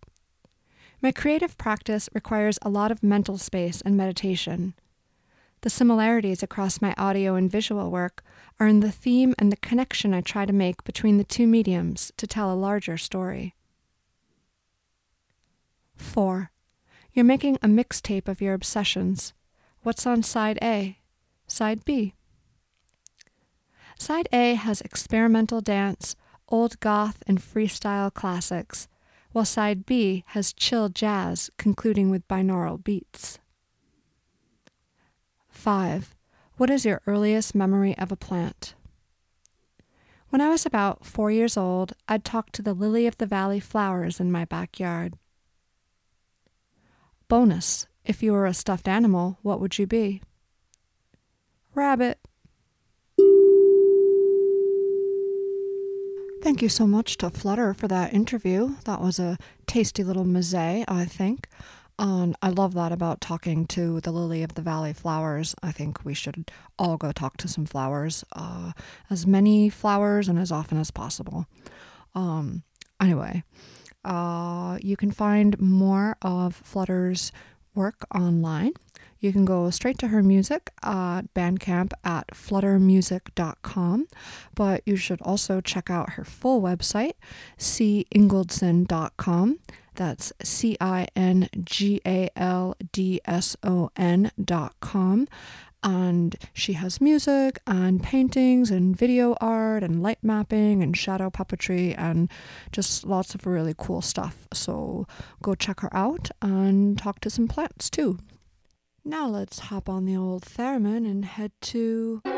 My creative practice requires a lot of mental space and meditation. The similarities across my audio and visual work are in the theme and the connection I try to make between the two mediums to tell a larger story. 4. You're making a mixtape of your obsessions. What's on side A? Side B? Side A has experimental dance, old goth and freestyle classics, while side B has chill jazz concluding with binaural beats. 5. What is your earliest memory of a plant? When I was about four years old, I'd talk to the lily of the valley flowers in my backyard. Bonus If you were a stuffed animal, what would you be? Rabbit. Thank you so much to Flutter for that interview. That was a tasty little mazet, I think. I love that about talking to the lily of the valley flowers. I think we should all go talk to some flowers, uh, as many flowers and as often as possible. Um, anyway, uh, you can find more of Flutter's work online. You can go straight to her music at Bandcamp at fluttermusic.com, but you should also check out her full website, cingaldson.com. That's C I N G A L D S O N dot com. And she has music and paintings and video art and light mapping and shadow puppetry and just lots of really cool stuff. So go check her out and talk to some plants too. Now let's hop on the old theremin and head to. Miss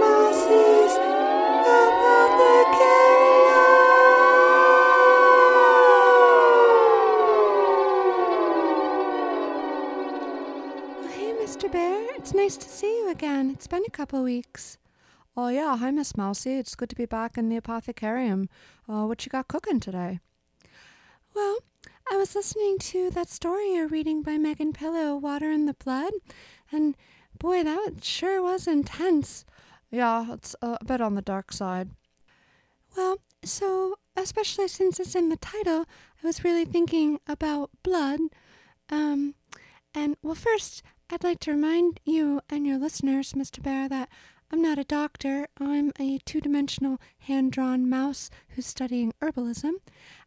Mossy's Apothecarium. Hey, Mr. Bear, it's nice to see you again. It's been a couple weeks. Oh, yeah. Hi, Miss Mousy. It's good to be back in the apothecarium. Uh, what you got cooking today? Well, I was listening to that story you're reading by Megan Pillow, Water in the Blood, and boy, that sure was intense. Yeah, it's a bit on the dark side. Well, so, especially since it's in the title, I was really thinking about blood. Um, and, well, first, I'd like to remind you and your listeners, Mr. Bear, that I'm not a doctor. I'm a two dimensional hand drawn mouse who's studying herbalism.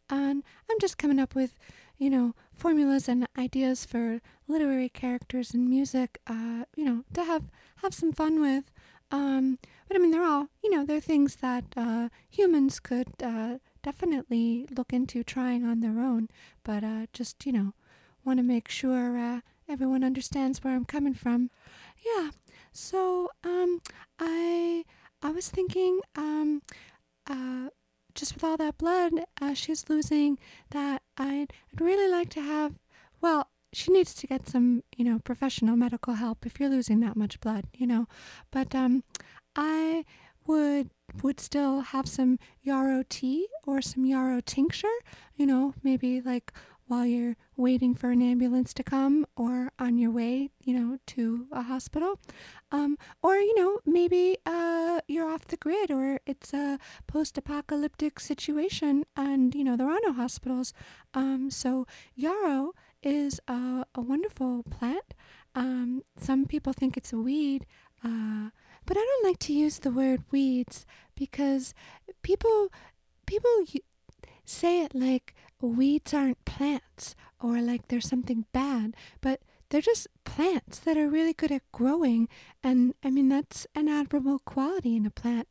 And I'm just coming up with, you know, formulas and ideas for literary characters and music, uh, you know, to have, have some fun with. Um, but I mean, they're all, you know, they're things that uh, humans could uh, definitely look into trying on their own. But uh, just, you know, want to make sure uh, everyone understands where I'm coming from. Yeah. So um, I I was thinking um, uh, just with all that blood uh, she's losing, that I'd, I'd really like to have. Well, she needs to get some you know professional medical help if you're losing that much blood, you know. But um, I would would still have some yarrow tea or some yarrow tincture, you know, maybe like while you're waiting for an ambulance to come or on your way, you know, to a hospital. Um, or, you know, maybe uh, you're off the grid or it's a post apocalyptic situation and, you know, there are no hospitals. Um, so, yarrow is a, a wonderful plant. Um, some people think it's a weed. Uh, but I don't like to use the word weeds because people people say it like weeds aren't plants or like there's something bad, but they're just plants that are really good at growing. And I mean, that's an admirable quality in a plant.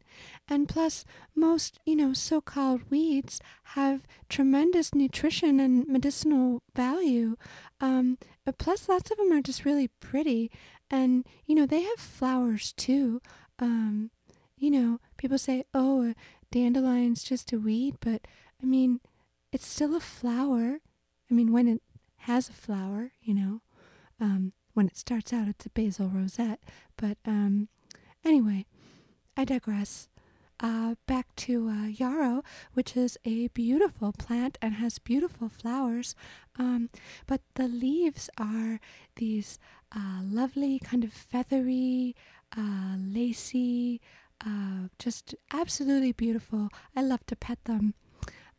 And plus, most, you know, so called weeds have tremendous nutrition and medicinal value. Um, plus, lots of them are just really pretty. And, you know, they have flowers too. Um, you know, people say, oh, a dandelion's just a weed, but I mean, it's still a flower. I mean, when it has a flower, you know, um, when it starts out, it's a basal rosette. But um, anyway, I digress. Uh, back to uh, yarrow, which is a beautiful plant and has beautiful flowers. Um, but the leaves are these uh, lovely, kind of feathery, uh, lacy, uh, just absolutely beautiful. I love to pet them.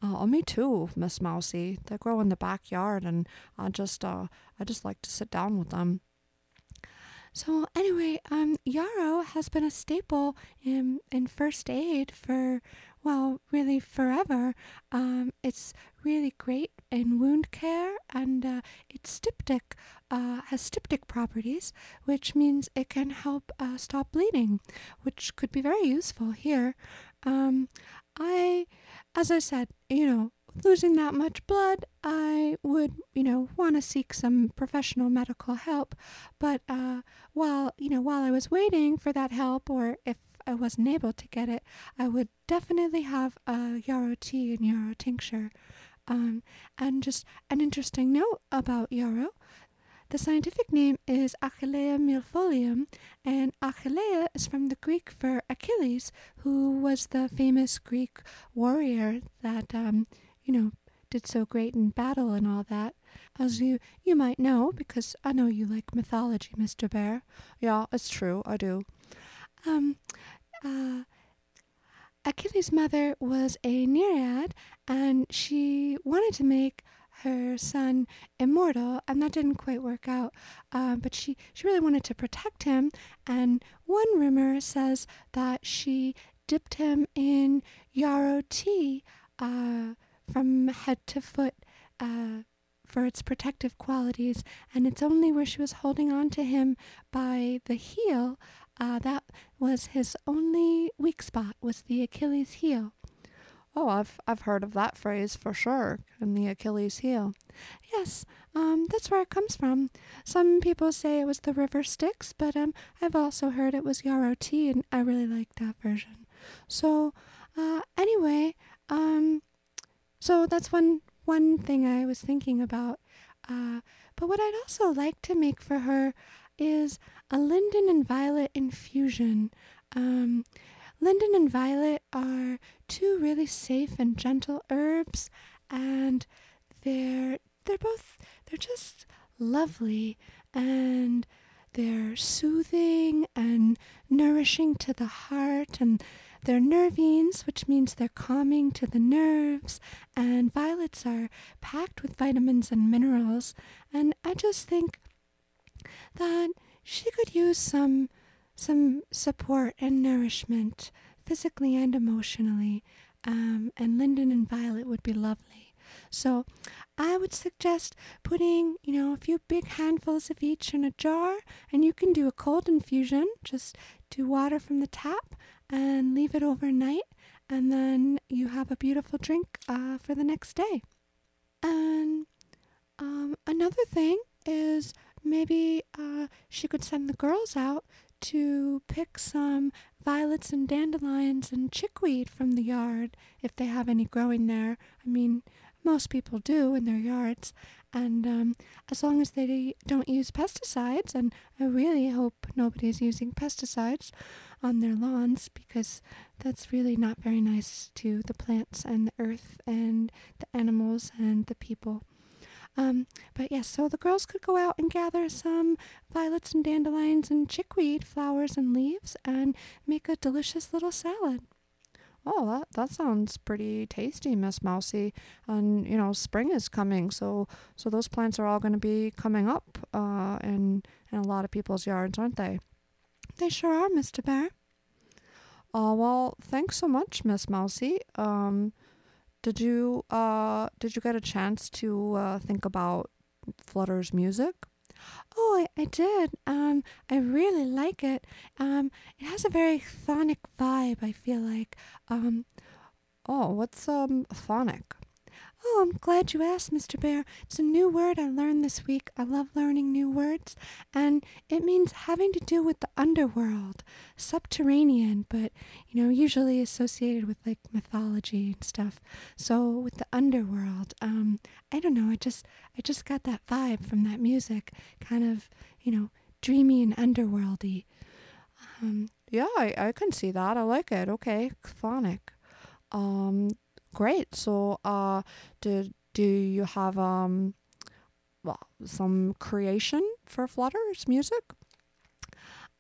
Oh, me too, Miss Mousy. They grow in the backyard, and I just, uh, I just like to sit down with them. So anyway, um, yarrow has been a staple in in first aid for well, really forever. Um, it's really great in wound care, and uh, it's styptic, uh, has styptic properties, which means it can help uh, stop bleeding, which could be very useful here. Um, I, as I said, you know, losing that much blood, I would, you know, want to seek some professional medical help. But uh, while, you know, while I was waiting for that help, or if I wasn't able to get it, I would definitely have a yarrow tea and yarrow tincture. Um, and just an interesting note about yarrow. The scientific name is Achillea millefolium, and Achillea is from the Greek for Achilles, who was the famous Greek warrior that um, you know, did so great in battle and all that. As you you might know, because I know you like mythology, Mr. Bear. Yeah, it's true, I do. Um, uh, Achilles' mother was a Nereid, and she wanted to make her son immortal, and that didn't quite work out. Uh, but she, she really wanted to protect him, and one rumor says that she dipped him in yarrow tea. Uh, from head to foot uh, for its protective qualities, and it's only where she was holding on to him by the heel uh, that was his only weak spot was the Achilles heel. Oh, I've I've heard of that phrase for sure, in the Achilles heel. Yes, um, that's where it comes from. Some people say it was the river Styx, but um, I've also heard it was yarrow tea, and I really like that version. So, uh, anyway, um, so that's one one thing I was thinking about. Uh, but what I'd also like to make for her is a linden and violet infusion. Um, linden and violet are two really safe and gentle herbs, and they're they're both they're just lovely and they're soothing and nourishing to the heart, and they're nervines, which means they're calming to the nerves. And violets are packed with vitamins and minerals. And I just think that she could use some some support and nourishment, physically and emotionally. Um, and Linden and Violet would be lovely. So I would suggest putting, you know, a few big handfuls of each in a jar, and you can do a cold infusion. Just do water from the tap and leave it overnight, and then you have a beautiful drink uh, for the next day. And um, another thing is maybe uh, she could send the girls out to pick some violets and dandelions and chickweed from the yard if they have any growing there. I mean, most people do in their yards. And um, as long as they don't use pesticides, and I really hope nobody's using pesticides on their lawns because that's really not very nice to the plants and the earth and the animals and the people. Um, but yes, so the girls could go out and gather some violets and dandelions and chickweed flowers and leaves and make a delicious little salad. Oh, that that sounds pretty tasty, Miss Mousie. And you know, spring is coming, so so those plants are all going to be coming up uh, in in a lot of people's yards, aren't they? They sure are, Mr. Bear. Uh, well, thanks so much, Miss Mousie. Um, did you uh did you get a chance to uh, think about Flutter's music? Oh, I, I did. Um, I really like it. Um, it has a very chthonic vibe. I feel like. Um, oh, what's um chthonic? Oh, I'm glad you asked, Mr. Bear. It's a new word I learned this week. I love learning new words, and it means having to do with the underworld, subterranean, but you know, usually associated with like mythology and stuff. So with the underworld, um, I don't know. I just, I just got that vibe from that music, kind of, you know, dreamy and underworldy. Um, yeah, I, I can see that. I like it. Okay, chthonic. Um, Great. So, uh, did do you have um, well, some creation for Flutter's music?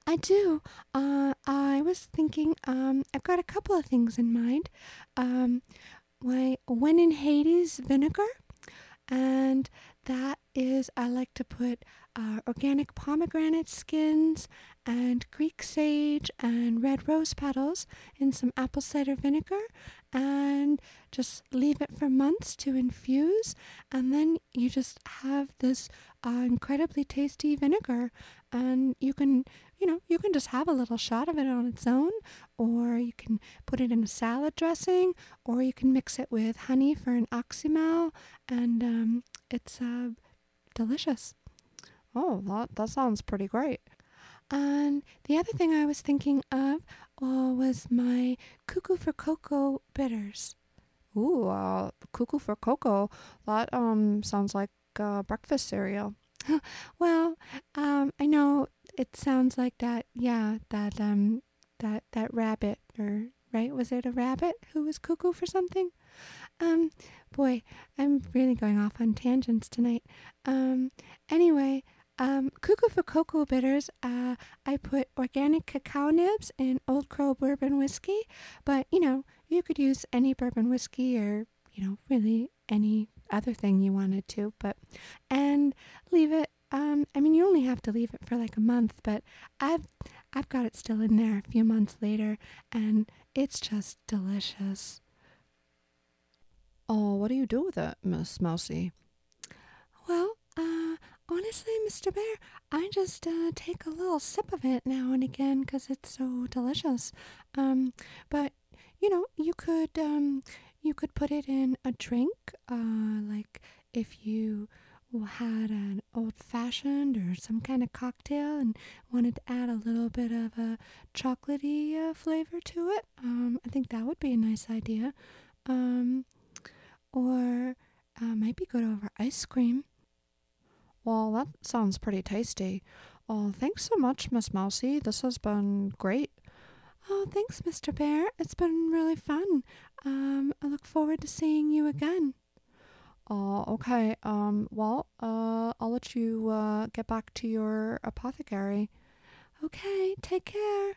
I do. Uh, I was thinking. Um, I've got a couple of things in mind. Um, my when in Hades vinegar, and that is I like to put uh, organic pomegranate skins and Greek sage and red rose petals in some apple cider vinegar and just leave it for months to infuse. And then you just have this uh, incredibly tasty vinegar. And you can, you know, you can just have a little shot of it on its own, or you can put it in a salad dressing, or you can mix it with honey for an oxymel. And um, it's uh, delicious. Oh, that, that sounds pretty great. And the other thing I was thinking of uh, was my cuckoo for cocoa bitters. Ooh, uh, cuckoo for cocoa. That um sounds like uh, breakfast cereal. well, um, I know it sounds like that. Yeah, that um, that that rabbit or right? Was it a rabbit who was cuckoo for something? Um, boy, I'm really going off on tangents tonight. Um, anyway, um, Cuckoo for Cocoa Bitters, uh, I put organic cacao nibs in Old Crow bourbon whiskey, but you know, you could use any bourbon whiskey or, you know, really any other thing you wanted to, but, and leave it, um, I mean, you only have to leave it for like a month, but I've, I've got it still in there a few months later, and it's just delicious. Oh, what do you do with it, Miss Mousie? Honestly, Mr. Bear, I just uh, take a little sip of it now and again because it's so delicious. Um, but you know, you could um, you could put it in a drink, uh, like if you had an old fashioned or some kind of cocktail and wanted to add a little bit of a chocolatey uh, flavor to it. Um, I think that would be a nice idea. Um, or uh, might be good over ice cream. Well, that sounds pretty tasty. Oh, thanks so much, Miss Mousie. This has been great. Oh, thanks, Mr. Bear. It's been really fun. Um, I look forward to seeing you again. Oh, okay. Um, well, uh, I'll let you uh, get back to your apothecary. Okay, take care.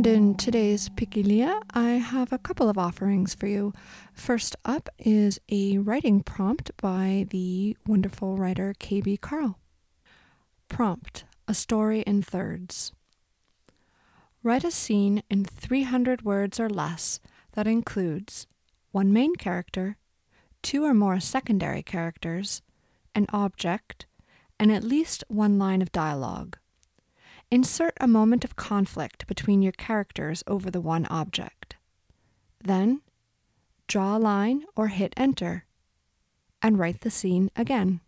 And in today's Pikilia, I have a couple of offerings for you. First up is a writing prompt by the wonderful writer KB Carle. Prompt A story in thirds. Write a scene in 300 words or less that includes one main character, two or more secondary characters, an object, and at least one line of dialogue. Insert a moment of conflict between your characters over the one object. Then, draw a line or hit enter, and write the scene again.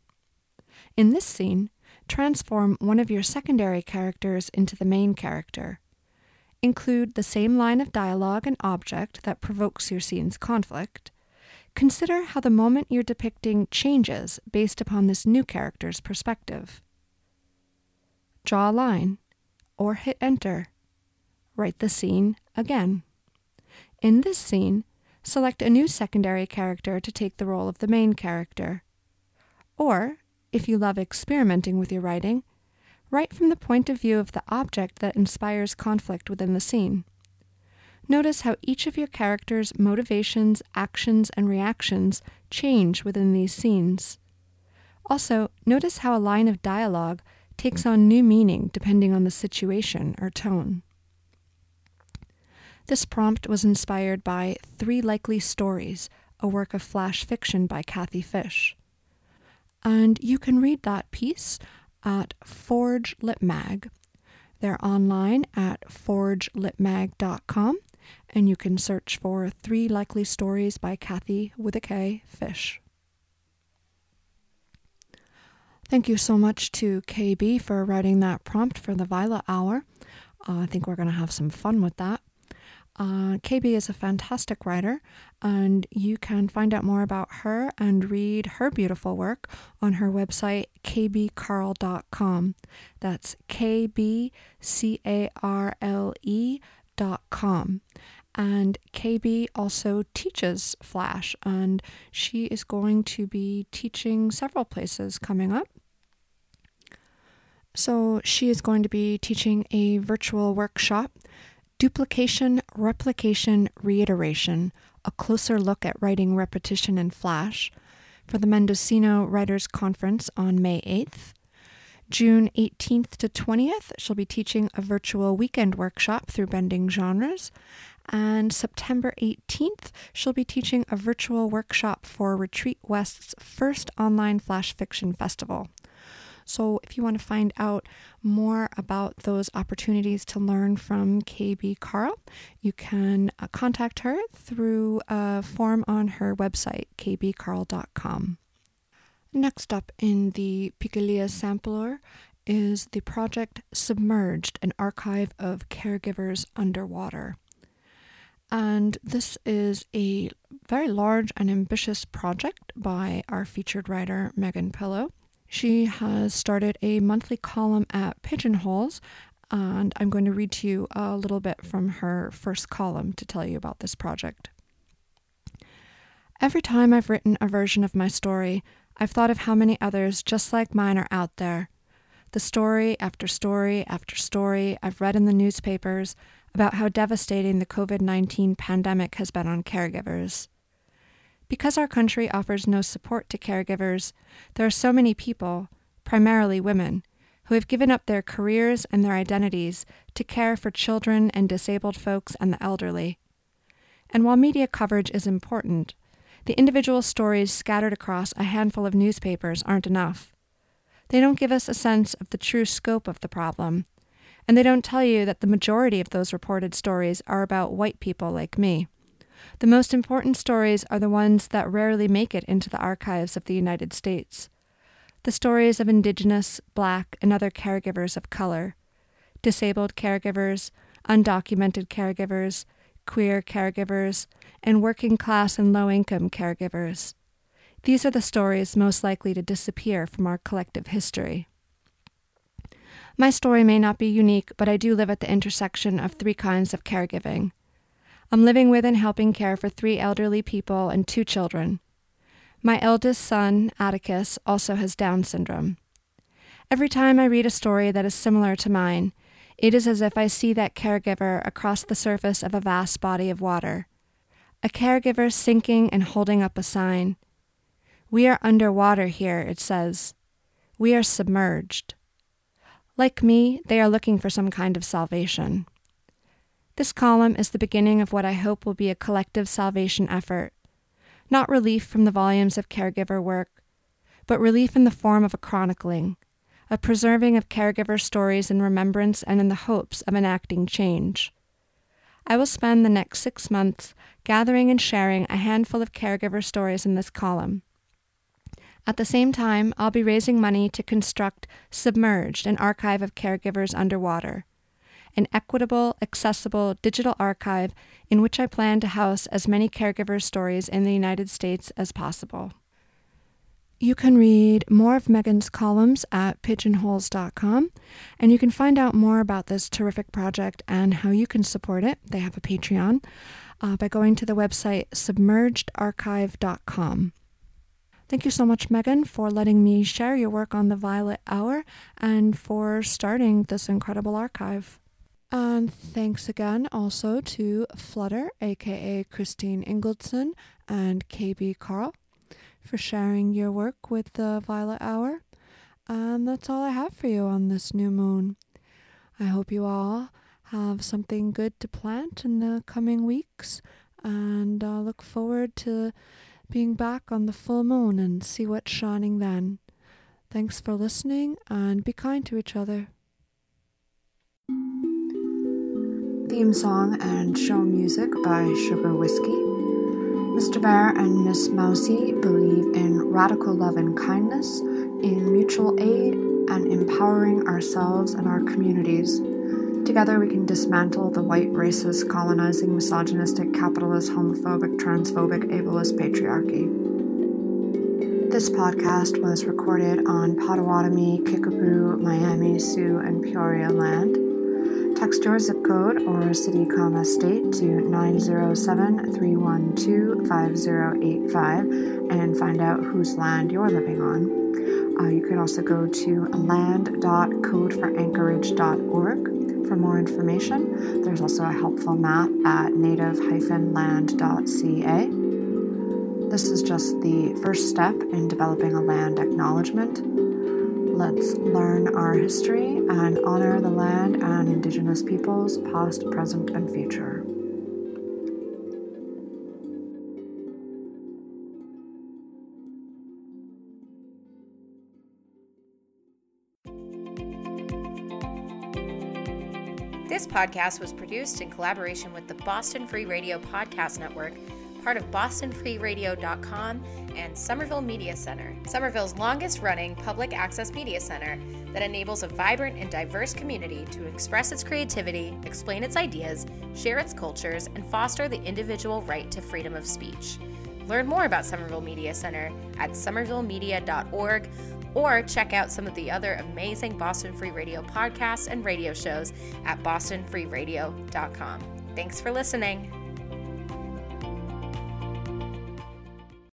In this scene, transform one of your secondary characters into the main character. Include the same line of dialogue and object that provokes your scene's conflict. Consider how the moment you're depicting changes based upon this new character's perspective. Draw a line or hit enter. Write the scene again. In this scene, select a new secondary character to take the role of the main character. Or, if you love experimenting with your writing, write from the point of view of the object that inspires conflict within the scene. Notice how each of your characters' motivations, actions, and reactions change within these scenes. Also, notice how a line of dialogue takes on new meaning depending on the situation or tone. This prompt was inspired by Three Likely Stories, a work of flash fiction by Kathy Fish. And you can read that piece at Forge Lit Mag. They're online at forgelitmag.com, and you can search for Three Likely Stories by Kathy with a K Fish. Thank you so much to KB for writing that prompt for the Violet Hour. Uh, I think we're going to have some fun with that. Uh, KB is a fantastic writer, and you can find out more about her and read her beautiful work on her website, kbcarle.com. That's K B C A R L E.com. And KB also teaches Flash, and she is going to be teaching several places coming up. So, she is going to be teaching a virtual workshop Duplication, Replication, Reiteration A Closer Look at Writing Repetition in Flash for the Mendocino Writers Conference on May 8th. June 18th to 20th, she'll be teaching a virtual weekend workshop through Bending Genres. And September 18th, she'll be teaching a virtual workshop for Retreat West's first online flash fiction festival. So, if you want to find out more about those opportunities to learn from KB Carle, you can uh, contact her through a form on her website, kbcarle.com. Next up in the Pikalia sampler is the project Submerged, an archive of caregivers underwater. And this is a very large and ambitious project by our featured writer, Megan Pillow. She has started a monthly column at Pigeonholes, and I'm going to read to you a little bit from her first column to tell you about this project. Every time I've written a version of my story, I've thought of how many others just like mine are out there. The story after story after story I've read in the newspapers about how devastating the COVID 19 pandemic has been on caregivers. Because our country offers no support to caregivers, there are so many people, primarily women, who have given up their careers and their identities to care for children and disabled folks and the elderly. And while media coverage is important, the individual stories scattered across a handful of newspapers aren't enough. They don't give us a sense of the true scope of the problem, and they don't tell you that the majority of those reported stories are about white people like me. The most important stories are the ones that rarely make it into the archives of the United States. The stories of Indigenous, Black, and other caregivers of color, disabled caregivers, undocumented caregivers, queer caregivers, and working class and low income caregivers. These are the stories most likely to disappear from our collective history. My story may not be unique, but I do live at the intersection of three kinds of caregiving I'm living with and helping care for three elderly people and two children. My eldest son, Atticus, also has Down syndrome. Every time I read a story that is similar to mine, it is as if I see that caregiver across the surface of a vast body of water. A caregiver sinking and holding up a sign. We are underwater here, it says. We are submerged. Like me, they are looking for some kind of salvation. This column is the beginning of what I hope will be a collective salvation effort. Not relief from the volumes of caregiver work, but relief in the form of a chronicling, a preserving of caregiver stories in remembrance and in the hopes of enacting change. I will spend the next six months gathering and sharing a handful of caregiver stories in this column. At the same time, I'll be raising money to construct Submerged, an archive of caregivers underwater, an equitable, accessible digital archive in which I plan to house as many caregiver stories in the United States as possible. You can read more of Megan's columns at pigeonholes.com, and you can find out more about this terrific project and how you can support it. They have a Patreon uh, by going to the website submergedarchive.com. Thank you so much, Megan, for letting me share your work on the Violet Hour and for starting this incredible archive. And thanks again also to Flutter, aka Christine Ingaldson, and KB Carle for sharing your work with the Violet Hour. And that's all I have for you on this new moon. I hope you all have something good to plant in the coming weeks and uh, look forward to being back on the full moon and see what's shining then. Thanks for listening and be kind to each other. Theme song and show music by Sugar Whiskey. Mr. Bear and Miss Mousy believe in radical love and kindness, in mutual aid, and empowering ourselves and our communities. Together, we can dismantle the white, racist, colonizing, misogynistic, capitalist, homophobic, transphobic, ableist patriarchy. This podcast was recorded on Potawatomi, Kickapoo, Miami, Sioux, and Peoria land. Text your zip code or city, comma state to 907-312-5085 and find out whose land you're living on. Uh, you can also go to land.codeforanchorage.org for more information. There's also a helpful map at native-land.ca. This is just the first step in developing a land acknowledgement. Let's learn our history and honor the land and Indigenous peoples, past, present, and future. This podcast was produced in collaboration with the Boston Free Radio Podcast Network part of BostonFreeRadio.com and Somerville Media Center, Somerville's longest running public access media center that enables a vibrant and diverse community to express its creativity, explain its ideas, share its cultures, and foster the individual right to freedom of speech. Learn more about Somerville Media Center at somervillemedia.org or check out some of the other amazing Boston Free Radio podcasts and radio shows at bostonfreeradio.com. Thanks for listening.